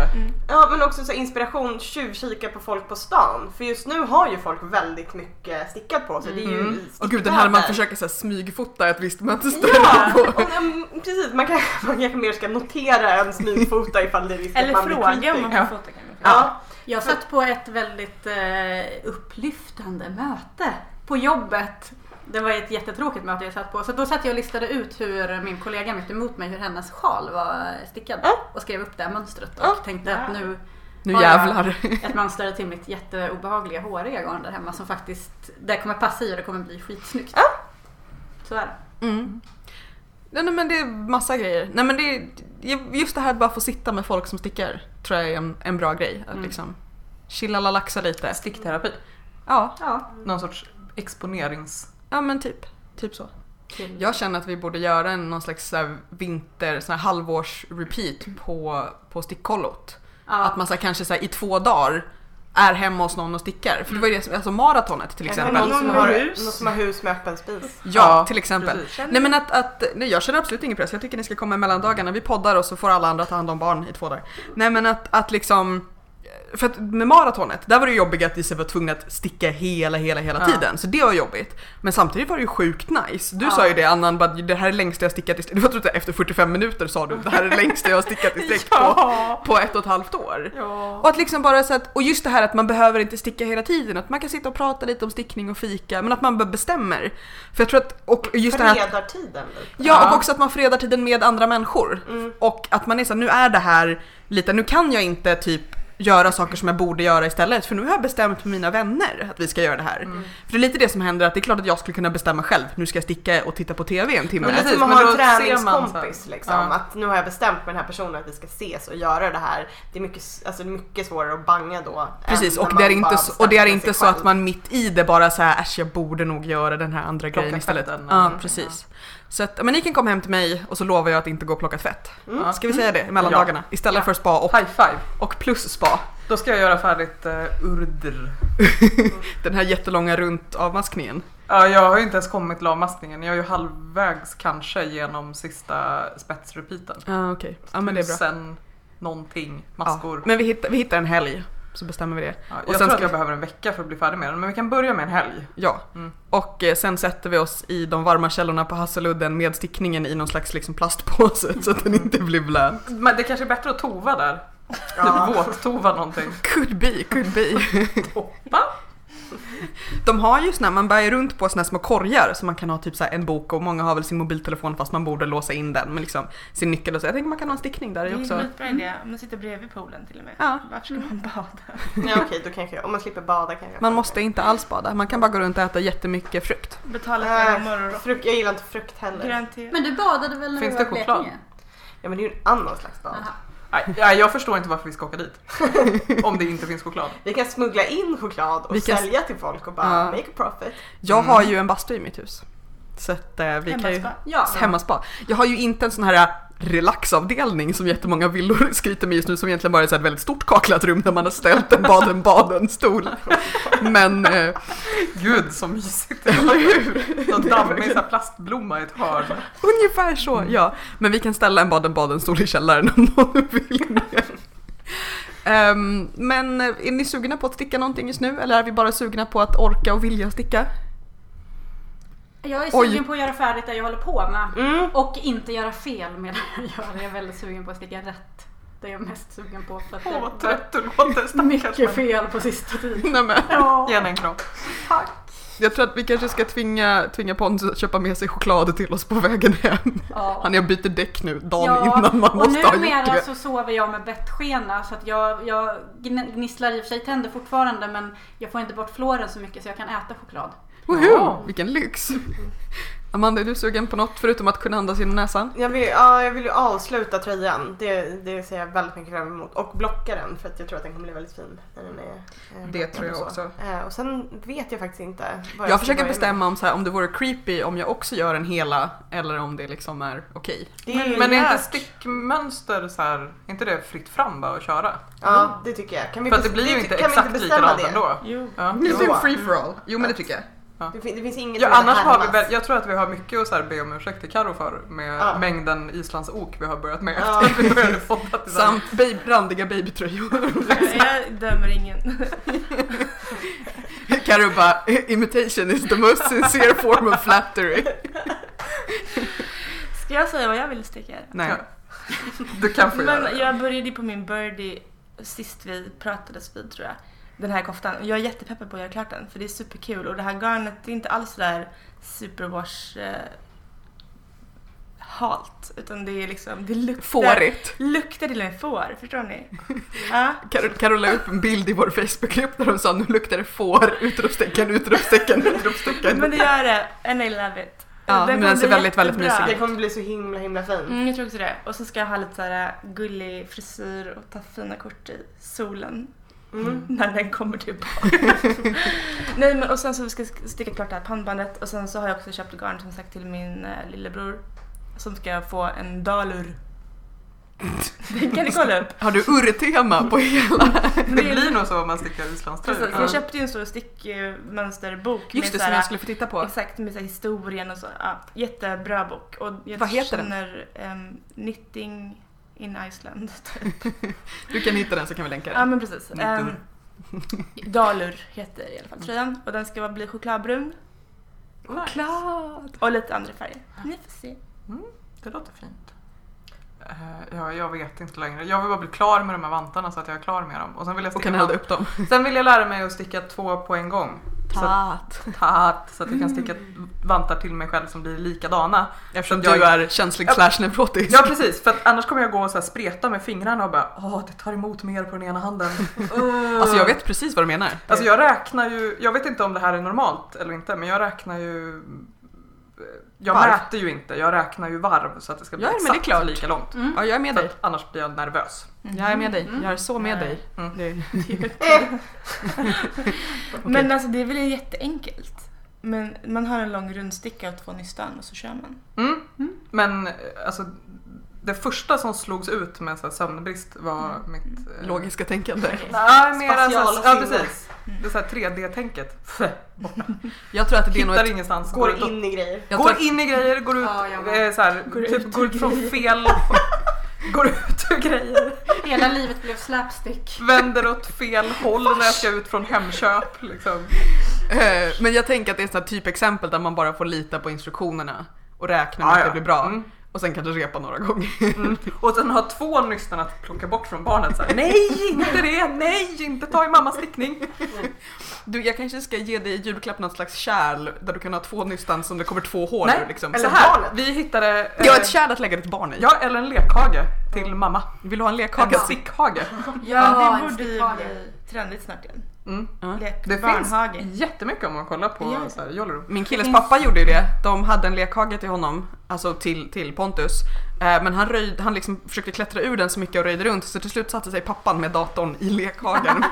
[SPEAKER 4] Ja men också så inspiration, tjuvkika på folk på stan. För just nu har ju folk väldigt mycket stickat på sig. Det är ju
[SPEAKER 1] Mm. och gud den här man försöker så här, smygfota ett visst mönster.
[SPEAKER 4] Ja,
[SPEAKER 1] på.
[SPEAKER 4] och, mm, precis. Man, kan, man kanske mer ska notera en smygfota ifall det är risk att
[SPEAKER 3] Eller
[SPEAKER 4] man blir
[SPEAKER 3] fråga om
[SPEAKER 4] creepy.
[SPEAKER 3] man
[SPEAKER 2] Ja.
[SPEAKER 3] får fota kan man fråga.
[SPEAKER 4] Ja.
[SPEAKER 5] Jag satt på ett väldigt eh, upplyftande möte på jobbet. Det var ett jättetråkigt möte jag satt på. Så då satt jag och listade ut hur min kollega mitt emot mig, hur hennes sjal var stickad.
[SPEAKER 4] Ja.
[SPEAKER 5] Och skrev upp det här mönstret och
[SPEAKER 4] Ja.
[SPEAKER 5] tänkte att nu
[SPEAKER 1] Nu
[SPEAKER 5] har
[SPEAKER 1] jävlar.
[SPEAKER 5] ett mönster till mitt jätteobehagliga håriga garn där hemma som faktiskt, det kommer passa i och det kommer bli skitsnyggt.
[SPEAKER 4] Ja.
[SPEAKER 5] Så är det.
[SPEAKER 1] Mm. Nej, nej men det är massa grejer. Nej men det är, just det här att bara få sitta med folk som stickar tror jag är en, en bra grej. Att
[SPEAKER 5] Mm.
[SPEAKER 1] liksom chilla lite.
[SPEAKER 2] Stickterapi.
[SPEAKER 1] Ja,
[SPEAKER 5] Ja.
[SPEAKER 2] Någon sorts exponerings...
[SPEAKER 1] ja men typ. Typ så.
[SPEAKER 5] till...
[SPEAKER 1] Jag känner att vi borde göra en någon slags så vinter, sån här halvårs repeat på, på stickkollot.
[SPEAKER 5] ja.
[SPEAKER 1] Att man så här, kanske så här, i två dagar är hemma hos någon och stickar. För det var ju det som, alltså maratonet till exempel.
[SPEAKER 4] Någon som, har,
[SPEAKER 3] hus.
[SPEAKER 4] någon som har hus med öppen spis.
[SPEAKER 1] Ja,
[SPEAKER 2] Ja,
[SPEAKER 1] till exempel.
[SPEAKER 2] precis.
[SPEAKER 1] Nej men att, att nej, jag känner absolut ingen press. Jag tycker ni ska komma i mellandagarna. Vi poddar och så får alla andra ta hand om barn i två dagar. Nej men att, att liksom för att med maratonet, där var det jobbiga att vi var tvungna att sticka hela, hela, hela
[SPEAKER 2] Ja.
[SPEAKER 1] tiden. Så det var jobbigt. Men samtidigt var det ju sjukt nice. Du
[SPEAKER 5] Ja.
[SPEAKER 1] sa ju det Annan, bara, det här är längsta jag stickat i sträck. Var tror jag efter 45 minuter sa du, det här är det längsta jag har stickat i sträck på,
[SPEAKER 2] Ja.
[SPEAKER 1] på ett och ett halvt år. Och att liksom bara så att, och just det här att man behöver inte sticka hela tiden, att man kan sitta och prata lite om stickning och fika, men att man bestämmer. För jag tror att, och just det här att,
[SPEAKER 4] Fredar tiden lite.
[SPEAKER 1] Ja,
[SPEAKER 2] Ja.
[SPEAKER 1] och också att man fredar tiden med andra människor.
[SPEAKER 4] Mm.
[SPEAKER 1] Och att man är så här, nu är det här lite, nu kan jag inte typ göra saker som jag borde göra istället för nu har jag bestämt med mina vänner att vi ska göra det här.
[SPEAKER 2] Mm.
[SPEAKER 1] För det är lite det som händer att det är klart att jag skulle kunna bestämma själv, nu ska jag sticka och titta på TV en timme.
[SPEAKER 4] Men det är
[SPEAKER 2] precis,
[SPEAKER 4] som att ha en träningskompis liksom.
[SPEAKER 2] Ja.
[SPEAKER 4] Att nu har jag bestämt med den här personen att vi ska ses och göra det här. Det är mycket, alltså, mycket svårare att banga då.
[SPEAKER 1] Precis, och det är inte, så, och det är inte så att man mitt i det bara så här, äsch jag borde nog göra den här andra
[SPEAKER 2] Plocka
[SPEAKER 1] grejen istället.
[SPEAKER 2] tvätten
[SPEAKER 1] Ja, precis. Så att, men ni kan komma hem till mig och så lovar jag att inte gå och plocka tvätt.
[SPEAKER 2] Ja.
[SPEAKER 1] Ska vi säga det i mellandagarna? Istället
[SPEAKER 2] Ja.
[SPEAKER 1] för spa och,
[SPEAKER 2] High five.
[SPEAKER 1] och plus spa.
[SPEAKER 2] Då ska jag göra färdigt uh, urdr.
[SPEAKER 1] Den här jättelånga runt avmaskningen.
[SPEAKER 2] Ja, jag har ju inte ens kommit till avmaskningen. Jag är ju halvvägs kanske genom sista spetsrepeaten.
[SPEAKER 1] Ja okej, ja men det är bra.
[SPEAKER 2] Sen någonting, maskor.
[SPEAKER 1] Ja, men vi hittar, vi hittar en helg så bestämmer vi det.
[SPEAKER 2] Ja,
[SPEAKER 1] och
[SPEAKER 2] jag
[SPEAKER 1] sen
[SPEAKER 2] tror
[SPEAKER 1] ska
[SPEAKER 2] att jag
[SPEAKER 1] vi-
[SPEAKER 2] behöver en vecka för att bli färdig med den, men vi kan börja med en helg.
[SPEAKER 1] Ja,
[SPEAKER 2] Mm.
[SPEAKER 1] och eh, sen sätter vi oss i de varma källorna på Hasseludden med stickningen i någon slags liksom plastpåse så att den inte blir blöt.
[SPEAKER 2] Men det kanske är bättre att tova där.
[SPEAKER 4] Ja.
[SPEAKER 2] Typ våttova någonting.
[SPEAKER 1] Could be, could be.
[SPEAKER 2] Va?
[SPEAKER 1] De har ju såna, man bär ju runt på såna små korgar så man kan ha typ så här en bok och många har väl sin mobiltelefon fast man borde låsa in den med liksom sin nyckel och så. Jag tänker man kan ha en stickning där
[SPEAKER 3] Det
[SPEAKER 1] i
[SPEAKER 3] är en
[SPEAKER 1] också.
[SPEAKER 3] skitbra idé. Om man sitter bredvid poolen till och med.
[SPEAKER 1] Ja.
[SPEAKER 3] Varför ska man bada?
[SPEAKER 4] Ja okej, då kanske jag, om man slipper bada kanske jag
[SPEAKER 1] Man måste inte alls bada, man kan bara gå runt och äta jättemycket frukt.
[SPEAKER 3] Betala för
[SPEAKER 4] Äh,
[SPEAKER 3] morgonrock.
[SPEAKER 4] frukt, jag gillar inte frukt heller.
[SPEAKER 3] Grönt te.
[SPEAKER 5] Men du badade väl när
[SPEAKER 2] Finns
[SPEAKER 5] du
[SPEAKER 2] det
[SPEAKER 5] var i? Blekinge?
[SPEAKER 4] Ja men det är ju en annan slags bad.
[SPEAKER 5] Aha.
[SPEAKER 2] Nej, jag förstår inte varför vi ska åka dit. Om det inte finns choklad.
[SPEAKER 4] Vi kan smuggla in choklad och
[SPEAKER 1] Vi kan-
[SPEAKER 4] sälja till folk och bara
[SPEAKER 1] Ja.
[SPEAKER 4] make a profit.
[SPEAKER 1] Jag
[SPEAKER 2] Mm.
[SPEAKER 1] har ju en bastu i mitt hus. Så att eh, vi kan ju...
[SPEAKER 3] Hemmaspa.
[SPEAKER 5] Ja.
[SPEAKER 1] Hemmaspa. Jag har ju inte en sån här relaxavdelning som jättemånga villor skryter med just nu som egentligen bara är ett väldigt stort kaklat rum där man har ställt en baden-baden-stol. Men eh,
[SPEAKER 2] Gud så mysigt.
[SPEAKER 1] eller hur?
[SPEAKER 2] Någon dammig plastblomma i ett hörn.
[SPEAKER 1] Ungefär så, ja. Men vi kan ställa en baden-baden-stol i källaren om någon vill. Ehm, men eh, är ni sugna på att sticka någonting just nu eller är vi bara sugna på att orka och vilja sticka?
[SPEAKER 5] Jag är
[SPEAKER 1] Oj.
[SPEAKER 5] sugen på att göra färdigt det jag håller på med.
[SPEAKER 4] Mm.
[SPEAKER 5] Och inte göra fel med det jag gör. Jag är väldigt sugen på att sticka rätt. Det är jag mest sugen på. För att
[SPEAKER 2] Åh
[SPEAKER 5] det
[SPEAKER 2] vad trött du låter stackars
[SPEAKER 5] mycket
[SPEAKER 2] människa.
[SPEAKER 5] fel på sista tiden.
[SPEAKER 1] Nej, men,
[SPEAKER 5] Ja,
[SPEAKER 2] Ge henne en kram.
[SPEAKER 5] tack.
[SPEAKER 1] jag tror att vi kanske ska tvinga, tvinga Pontus att köpa med sig choklad till oss på vägen hem.
[SPEAKER 5] Ja.
[SPEAKER 1] Han är och byter däck nu dagen
[SPEAKER 5] Ja,
[SPEAKER 1] innan man
[SPEAKER 5] och
[SPEAKER 1] måste ha gjort
[SPEAKER 5] numera
[SPEAKER 1] det.
[SPEAKER 5] så sover jag med bettskena så att jag, jag gn- gnisslar i och för sig tänder fortfarande men jag får inte bort fluoren så mycket så jag kan äta choklad.
[SPEAKER 1] Woho!
[SPEAKER 2] Ja.
[SPEAKER 1] Vilken lyx! Amanda, är du sugen på något förutom att kunna andas genom näsan?
[SPEAKER 4] Jag vill, ja, jag vill ju avsluta tröjan. Det, det ser jag väldigt mycket fram emot. Och blocka den för att jag tror att den kommer bli väldigt fin. När den är, eh,
[SPEAKER 1] Det tror jag
[SPEAKER 4] och så.
[SPEAKER 1] också.
[SPEAKER 4] Eh, och sen vet jag faktiskt inte. vad
[SPEAKER 1] Jag
[SPEAKER 4] ska
[SPEAKER 1] försöker
[SPEAKER 4] med.
[SPEAKER 1] bestämma om, så här, om det vore creepy om jag också gör en hela eller om det liksom är okej.
[SPEAKER 4] Det är ju
[SPEAKER 2] Men är inte stickmönster så här, är inte det fritt fram bara att köra?
[SPEAKER 4] Ja, det tycker jag. Kan vi
[SPEAKER 2] För att det blir ju inte exakt
[SPEAKER 4] bestämma
[SPEAKER 2] likadant
[SPEAKER 4] det?
[SPEAKER 2] ändå.
[SPEAKER 3] Jo.
[SPEAKER 2] Ja.
[SPEAKER 1] Det är
[SPEAKER 4] Jo.
[SPEAKER 1] free for all. Jo men det tycker jag.
[SPEAKER 4] Det, fin- det finns inget
[SPEAKER 2] Ja, annars har vi väl, jag tror att vi har mycket att så här be om ursäkt till Karo för med
[SPEAKER 4] Ja.
[SPEAKER 2] mängden islandsok vi har börjat med
[SPEAKER 4] Ja.
[SPEAKER 2] efter vi började podda.
[SPEAKER 1] Samt baby, randiga babytröjor.
[SPEAKER 3] Jag dömer ingen.
[SPEAKER 1] Carro bara, imitation is the most sincere form of flattery.
[SPEAKER 3] Ska jag säga vad jag vill sticka?
[SPEAKER 1] Nej.
[SPEAKER 2] Du kan få göra
[SPEAKER 3] Men
[SPEAKER 2] det.
[SPEAKER 3] jag började på min birdie sist vi pratades vid tror jag. Den här koftan. Jag är jättepeppad på att göra klart den för det är superkul och det här garnet det är inte alls sådär superwash eh, halt utan det är liksom, det luktar,
[SPEAKER 1] Fårigt.
[SPEAKER 3] luktar till och med får, förstår ni? Ja.
[SPEAKER 1] Carro la upp en bild i vår Facebookgrupp där hon sa nu luktar det får, utropstecken, utropstecken, utropstecken.
[SPEAKER 3] Men det gör det and I love it.
[SPEAKER 1] Ja, men den
[SPEAKER 3] kommer
[SPEAKER 1] ser väldigt, väldigt mysig
[SPEAKER 4] Det kommer bli så himla himla fin.
[SPEAKER 3] Mm, jag tror också det. Och så ska jag ha lite såhär gullig frisyr och ta fina kort i solen.
[SPEAKER 4] Mm.
[SPEAKER 3] när den kommer tillbaka. Nej men och sen så ska jag sticka klart det här pannbandet och sen så har jag också köpt garn som sagt till min eh, lillebror som ska få en dalur. Den kan ni kolla upp.
[SPEAKER 1] Har du urtema på hela?
[SPEAKER 2] Det blir nog så om man stickar islandströjor.
[SPEAKER 3] jag köpte ju en stor stickmönsterbok
[SPEAKER 1] Just det,
[SPEAKER 3] med
[SPEAKER 1] som jag skulle få titta på.
[SPEAKER 3] Exakt, med så historien och så. Ja, jättebra bok. Och jag
[SPEAKER 1] Vad heter den?
[SPEAKER 3] känner, ehm, Knitting in Iceland. typ.
[SPEAKER 1] Du kan hitta den så kan vi länka
[SPEAKER 3] Ja
[SPEAKER 1] den.
[SPEAKER 3] men precis. Um, Dalur heter i alla fall tröjan. Och den ska vara bli chokladbrun.
[SPEAKER 1] Choklad!
[SPEAKER 3] Och lite andra färger. Ni får se.
[SPEAKER 2] Det låter fint. Eh, Ja, jag vet inte längre. Jag vill bara bli klar med de här vantarna så att jag är klar med dem. Och sen vill jag
[SPEAKER 1] Och kan elda upp dem.
[SPEAKER 2] Sen vill jag lära mig att sticka två på en gång. Så,
[SPEAKER 1] Tat.
[SPEAKER 2] tatt, så att jag kan sticka vantar till mig själv som blir likadana.
[SPEAKER 1] Eftersom du
[SPEAKER 2] jag-
[SPEAKER 1] är känslig slash neurotisk.
[SPEAKER 2] Ja precis, för att annars kommer jag gå och så här spreta med fingrarna och bara åh det tar emot mer på den ena handen.
[SPEAKER 1] Alltså jag vet precis vad du menar.
[SPEAKER 2] Alltså jag räknar ju, jag vet inte om det här är normalt eller inte men jag räknar ju jag
[SPEAKER 1] Varv.
[SPEAKER 2] mäter ju inte, jag räknar ju varv så att det ska bli
[SPEAKER 1] Ja, men det är
[SPEAKER 2] exakt
[SPEAKER 1] klart.
[SPEAKER 2] lika långt.
[SPEAKER 5] Mm.
[SPEAKER 1] Ja, jag är med dig.
[SPEAKER 2] annars blir jag nervös.
[SPEAKER 1] Jag är med dig.
[SPEAKER 5] Mm.
[SPEAKER 1] Jag är så med dig.
[SPEAKER 2] Mm.
[SPEAKER 1] Det-
[SPEAKER 3] Men alltså det är väl jätteenkelt. Men man har en lång rundsticka och två nystan och så kör man.
[SPEAKER 2] Mm. Men alltså det första som slogs ut med så här sömnbrist var mitt... eh,
[SPEAKER 1] Logiska tänkande.
[SPEAKER 2] Nej, mer alltså, ja precis. Det är så här 3D-tänket.
[SPEAKER 1] Jag tror att det är
[SPEAKER 2] Hittar
[SPEAKER 1] ett...
[SPEAKER 2] ingenstans.
[SPEAKER 4] Går
[SPEAKER 2] ut och-
[SPEAKER 4] in i grejer.
[SPEAKER 1] Jag
[SPEAKER 2] går
[SPEAKER 1] att,
[SPEAKER 2] in i grejer, går ut,
[SPEAKER 5] Ja,
[SPEAKER 2] eh, så här,
[SPEAKER 3] Går
[SPEAKER 2] typ,
[SPEAKER 3] ut
[SPEAKER 2] går ut från fel... går ut ur grejer.
[SPEAKER 5] Hela livet blev slapstick.
[SPEAKER 2] Vänder åt fel håll när jag ska ut från Hemköp. Liksom.
[SPEAKER 1] eh, men jag tänker att det är ett typexempel där man bara får lita på instruktionerna och räkna med
[SPEAKER 2] Ja,
[SPEAKER 1] att det
[SPEAKER 2] ja.
[SPEAKER 1] blir bra.
[SPEAKER 2] Mm.
[SPEAKER 1] Och sen kanske repa några gånger.
[SPEAKER 2] Mm. Och sen ha två nystan att plocka bort från barnet. Så här, nej, inte det! Nej, inte ta i mammas stickning!
[SPEAKER 1] Du, jag kanske ska ge dig i julklapp något slags kärl där du kan ha två nystan som det kommer två hår
[SPEAKER 2] Nej,
[SPEAKER 1] ur liksom.
[SPEAKER 2] eller
[SPEAKER 1] Så-
[SPEAKER 2] här.
[SPEAKER 4] barnet.
[SPEAKER 2] Vi hittade... eh,
[SPEAKER 1] Ja, ett kärl att lägga ditt barn i.
[SPEAKER 2] Ja, eller en lekhage till mamma.
[SPEAKER 1] Vill du ha en
[SPEAKER 2] En
[SPEAKER 1] lekhage?
[SPEAKER 2] stickhage.
[SPEAKER 3] Ja,
[SPEAKER 5] Ja,
[SPEAKER 3] det
[SPEAKER 5] en
[SPEAKER 3] borde ju
[SPEAKER 5] stickhage.
[SPEAKER 3] bli trendigt snart igen.
[SPEAKER 2] Mm.
[SPEAKER 1] Ja.
[SPEAKER 3] Lek,
[SPEAKER 2] Det finns jättemycket om man kollar på
[SPEAKER 3] Ja.
[SPEAKER 2] så här.
[SPEAKER 1] Min killes pappa gjorde ju det. De hade en lekhage till honom, alltså till, till Pontus. Eh, men han, röjd, han liksom försökte klättra ur den så mycket och röjde runt så till slut satte sig pappan med datorn i lekhagen.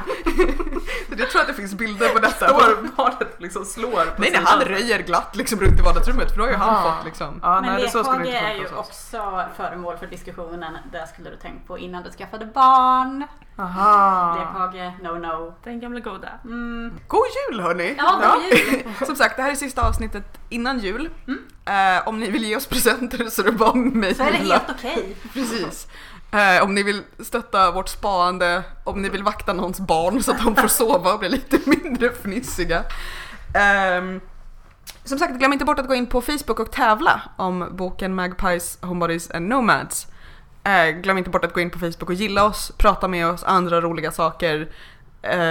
[SPEAKER 1] jag tror att det finns bilder på detta.
[SPEAKER 2] Står barnet liksom slår på
[SPEAKER 1] Nej, nej, han röjer glatt liksom runt i vardagsrummet för då har ju han fått liksom.
[SPEAKER 2] Ja,
[SPEAKER 5] Men
[SPEAKER 2] nej, det så skulle det
[SPEAKER 5] lekhage
[SPEAKER 2] inte
[SPEAKER 5] är ju också föremål för diskussionen. Det skulle du tänkt på innan du skaffade barn.
[SPEAKER 2] Aha.
[SPEAKER 5] Lekhage, no no.
[SPEAKER 3] Den gamla goda.
[SPEAKER 5] Mm.
[SPEAKER 1] God jul hörni!
[SPEAKER 5] Ja,
[SPEAKER 2] Ja.
[SPEAKER 5] god jul!
[SPEAKER 1] Som sagt, det här är sista avsnittet innan jul.
[SPEAKER 5] Mm.
[SPEAKER 1] Eh, om ni vill ge oss presenter så är det bara att
[SPEAKER 5] Så är det helt okej.
[SPEAKER 1] Precis. Eh, om ni vill stötta vårt sparande, om ni vill vakta någons barn så att de får sova och bli lite mindre fnissiga. Ehm, som sagt, glöm inte bort att gå in på Facebook och tävla om boken Magpies, Homebodies and Nomads. Eh, glöm inte bort att gå in på Facebook och gilla oss, prata med oss, andra roliga saker.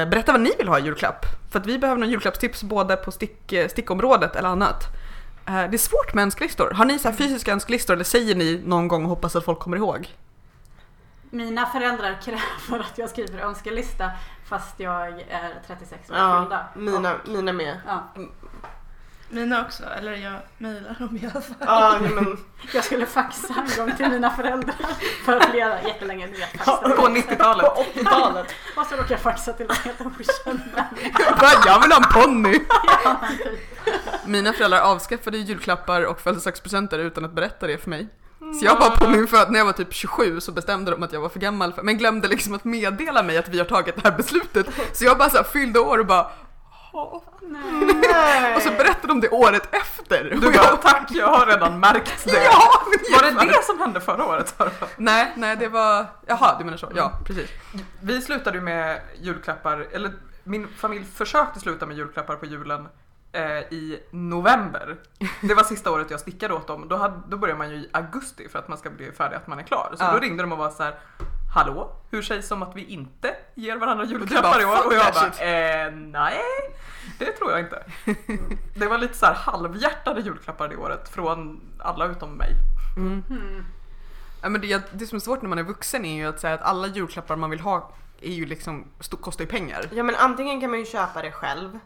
[SPEAKER 1] Berätta vad ni vill ha i julklapp. För att vi behöver några julklappstips både på stick, stickområdet eller annat. Eh, det är svårt med önskelistor. Har ni så här fysiska önskelistor eller säger ni någon gång och hoppas att folk kommer ihåg?
[SPEAKER 5] Mina föräldrar kräver att jag skriver önskelista fast jag är 36 år
[SPEAKER 4] Ja,
[SPEAKER 5] fyllda.
[SPEAKER 4] mina, mina med.
[SPEAKER 5] ja,
[SPEAKER 3] Mina också, eller jag mejlar dem i alla fall.
[SPEAKER 4] Ja, men,
[SPEAKER 5] jag skulle faxa en gång till mina föräldrar för flera, jättelänge. Du vet, faxa.
[SPEAKER 2] På 90-talet.
[SPEAKER 4] 80-talet.
[SPEAKER 5] Och så råkade jag faxa till en helt okänd människa.
[SPEAKER 1] Bara, jag vill ha en ponny!
[SPEAKER 5] Ja, typ.
[SPEAKER 1] Mina föräldrar avskaffade julklappar och födelsedagspresenter utan att berätta det för mig. Så jag var på min föd när jag var typ 27 så bestämde de att jag var för gammal för, men glömde liksom att meddela mig att vi har tagit det här beslutet. Så jag bara så här fyllde år och bara "Ja."
[SPEAKER 4] Nej.
[SPEAKER 1] och så berättade de det året efter.
[SPEAKER 2] Du bara
[SPEAKER 1] jag,
[SPEAKER 2] tack, jag har redan märkt det.
[SPEAKER 1] ja!
[SPEAKER 2] Var det det som hände förra året?
[SPEAKER 1] Nej, nej det var, jaha du menar så, ja precis.
[SPEAKER 2] Vi slutade ju med julklappar, eller min familj försökte sluta med julklappar på julen eh, i november. Det var sista året jag stickade åt dem. Då, hade, då börjar man ju i augusti för att man ska bli färdig, att man är klar. Så
[SPEAKER 1] Ja.
[SPEAKER 2] då ringde de och var så här. Hallå, hur sägs om att vi inte ger varandra julklappar i år?
[SPEAKER 1] "Fuck
[SPEAKER 2] Och jag bara,
[SPEAKER 1] shit."
[SPEAKER 2] eh, nej, det tror jag inte. Det var lite så här halvhjärtade julklappar det året från alla utom mig.
[SPEAKER 1] Mm. Ja, men det, det som är svårt när man är vuxen är ju att säga att alla julklappar man vill ha är ju liksom, kostar ju pengar.
[SPEAKER 4] Ja men antingen kan man ju köpa det själv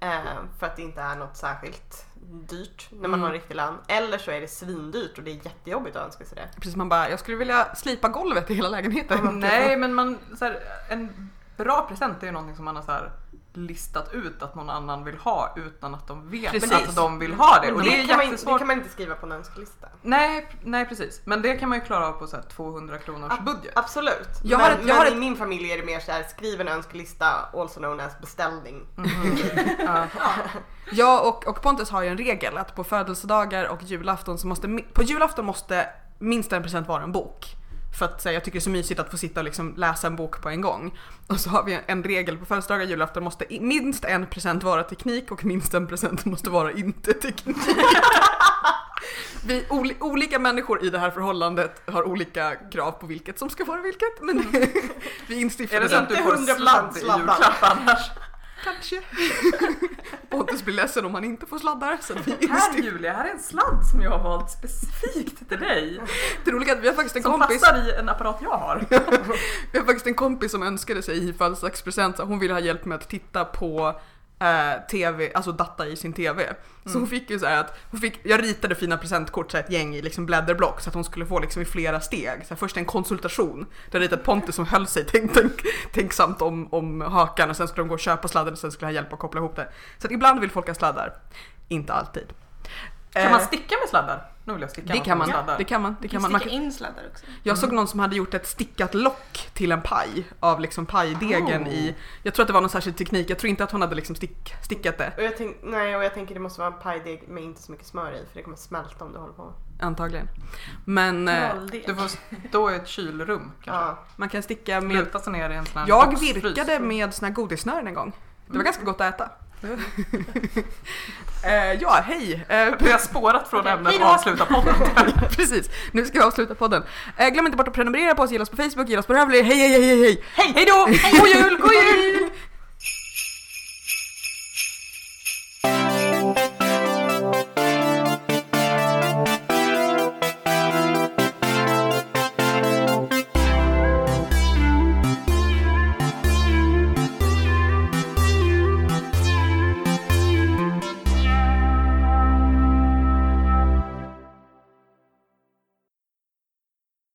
[SPEAKER 4] eh, för att det inte är något särskilt dyrt när man
[SPEAKER 1] Mm.
[SPEAKER 4] har en riktig lön. Eller så är det svindyrt och det är jättejobbigt att önska sig det.
[SPEAKER 1] Precis man bara, jag skulle vilja slipa golvet i hela lägenheten.
[SPEAKER 2] Nej men man, så här, en bra present är ju någonting som man har så här listat ut att någon annan vill ha utan att de vet
[SPEAKER 1] Precis.
[SPEAKER 2] att de vill ha det. Och det
[SPEAKER 4] det,
[SPEAKER 2] är
[SPEAKER 4] kan man, det kan man inte skriva på en önskelista.
[SPEAKER 2] Nej, nej precis. Men det kan man ju klara av på så här 200 kronors budget.
[SPEAKER 4] Absolut.
[SPEAKER 1] Jag
[SPEAKER 4] men
[SPEAKER 1] har ett- jag
[SPEAKER 4] men
[SPEAKER 1] har
[SPEAKER 4] i
[SPEAKER 1] ett-
[SPEAKER 4] min familj är det mer så här, skriv en önskelista, also known as beställning.
[SPEAKER 2] Ja.
[SPEAKER 1] Jag och, och Pontus har ju en regel att på födelsedagar och julafton så måste, på julafton måste minst en present vara en bok. För att säga, jag tycker det är så mysigt att få sitta och liksom läsa en bok på en gång. Och så har vi en regel på födelsedagar och julafton måste minst en present vara teknik och minst en present måste vara inte teknik. Vi, oli, olika människor i det här förhållandet har olika krav på vilket som ska vara vilket. Men vi
[SPEAKER 2] Är
[SPEAKER 1] instiftade
[SPEAKER 2] det så att du får
[SPEAKER 4] 100%
[SPEAKER 2] sladd i julklapp annars?
[SPEAKER 1] Kanske. Pontus blir ledsen om han inte får sladdar. Så vi
[SPEAKER 2] Här. Julia, här är en sladd som jag har valt specifikt till dig.
[SPEAKER 1] Det roliga är att vi har faktiskt en
[SPEAKER 2] Som
[SPEAKER 1] kompis.
[SPEAKER 2] passar i en apparat jag har.
[SPEAKER 1] Vi har faktiskt en kompis som önskade sig i födelsedagspresent, hon ville ha hjälp med att titta på eh, TV, alltså data i sin TV. Så hon fick ju så här att, hon fick, jag ritade fina presentkort, så här ett gäng i liksom blädderblock så att hon skulle få liksom i flera steg. Så här, först en konsultation, där jag ritade Pontus som höll sig tänk, tänk, tänksamt om, om hakan och sen skulle de gå och köpa sladden och sen skulle han hjälpa att koppla ihop det. Så att ibland vill folk ha sladdar, inte alltid.
[SPEAKER 2] Kan
[SPEAKER 1] Eh,
[SPEAKER 2] man sticka med sladdar? Nu vill jag sticka
[SPEAKER 1] det kan man,
[SPEAKER 2] sladdar.
[SPEAKER 1] det kan man, det kan man. man
[SPEAKER 3] sticka in sladdar också.
[SPEAKER 1] jag såg någon som hade gjort ett stickat lock till en paj av liksom pajdegen
[SPEAKER 2] Oh.
[SPEAKER 1] i, jag tror att det var någon särskild teknik, jag tror inte att hon hade liksom stick, stickat det
[SPEAKER 4] Och jag, tänk, nej, och jag tänker det måste vara en pajdeg med inte så mycket smör i för det kommer smälta om du håller på.
[SPEAKER 1] antagligen. Men eh,
[SPEAKER 3] Trolldeg.
[SPEAKER 2] Du får stå i ett kylrum kanske.
[SPEAKER 4] Ja.
[SPEAKER 1] man kan sticka med,
[SPEAKER 2] Luta sig ner i en sån här
[SPEAKER 1] jag virkade med såna här godissnören en gång. Det var ganska gott att äta. eh, ja, hej! Eh,
[SPEAKER 2] Vi har spårat från
[SPEAKER 3] Okej,
[SPEAKER 2] ämnet och
[SPEAKER 3] då.
[SPEAKER 2] avslutat podden.
[SPEAKER 1] Precis, nu ska vi avsluta podden. Eh, glöm inte bort att prenumerera på oss, gilla oss på Facebook, gilla oss på Ravelry. Hej, hej, hej, hej, hej!
[SPEAKER 2] Hej då! God jul! God jul!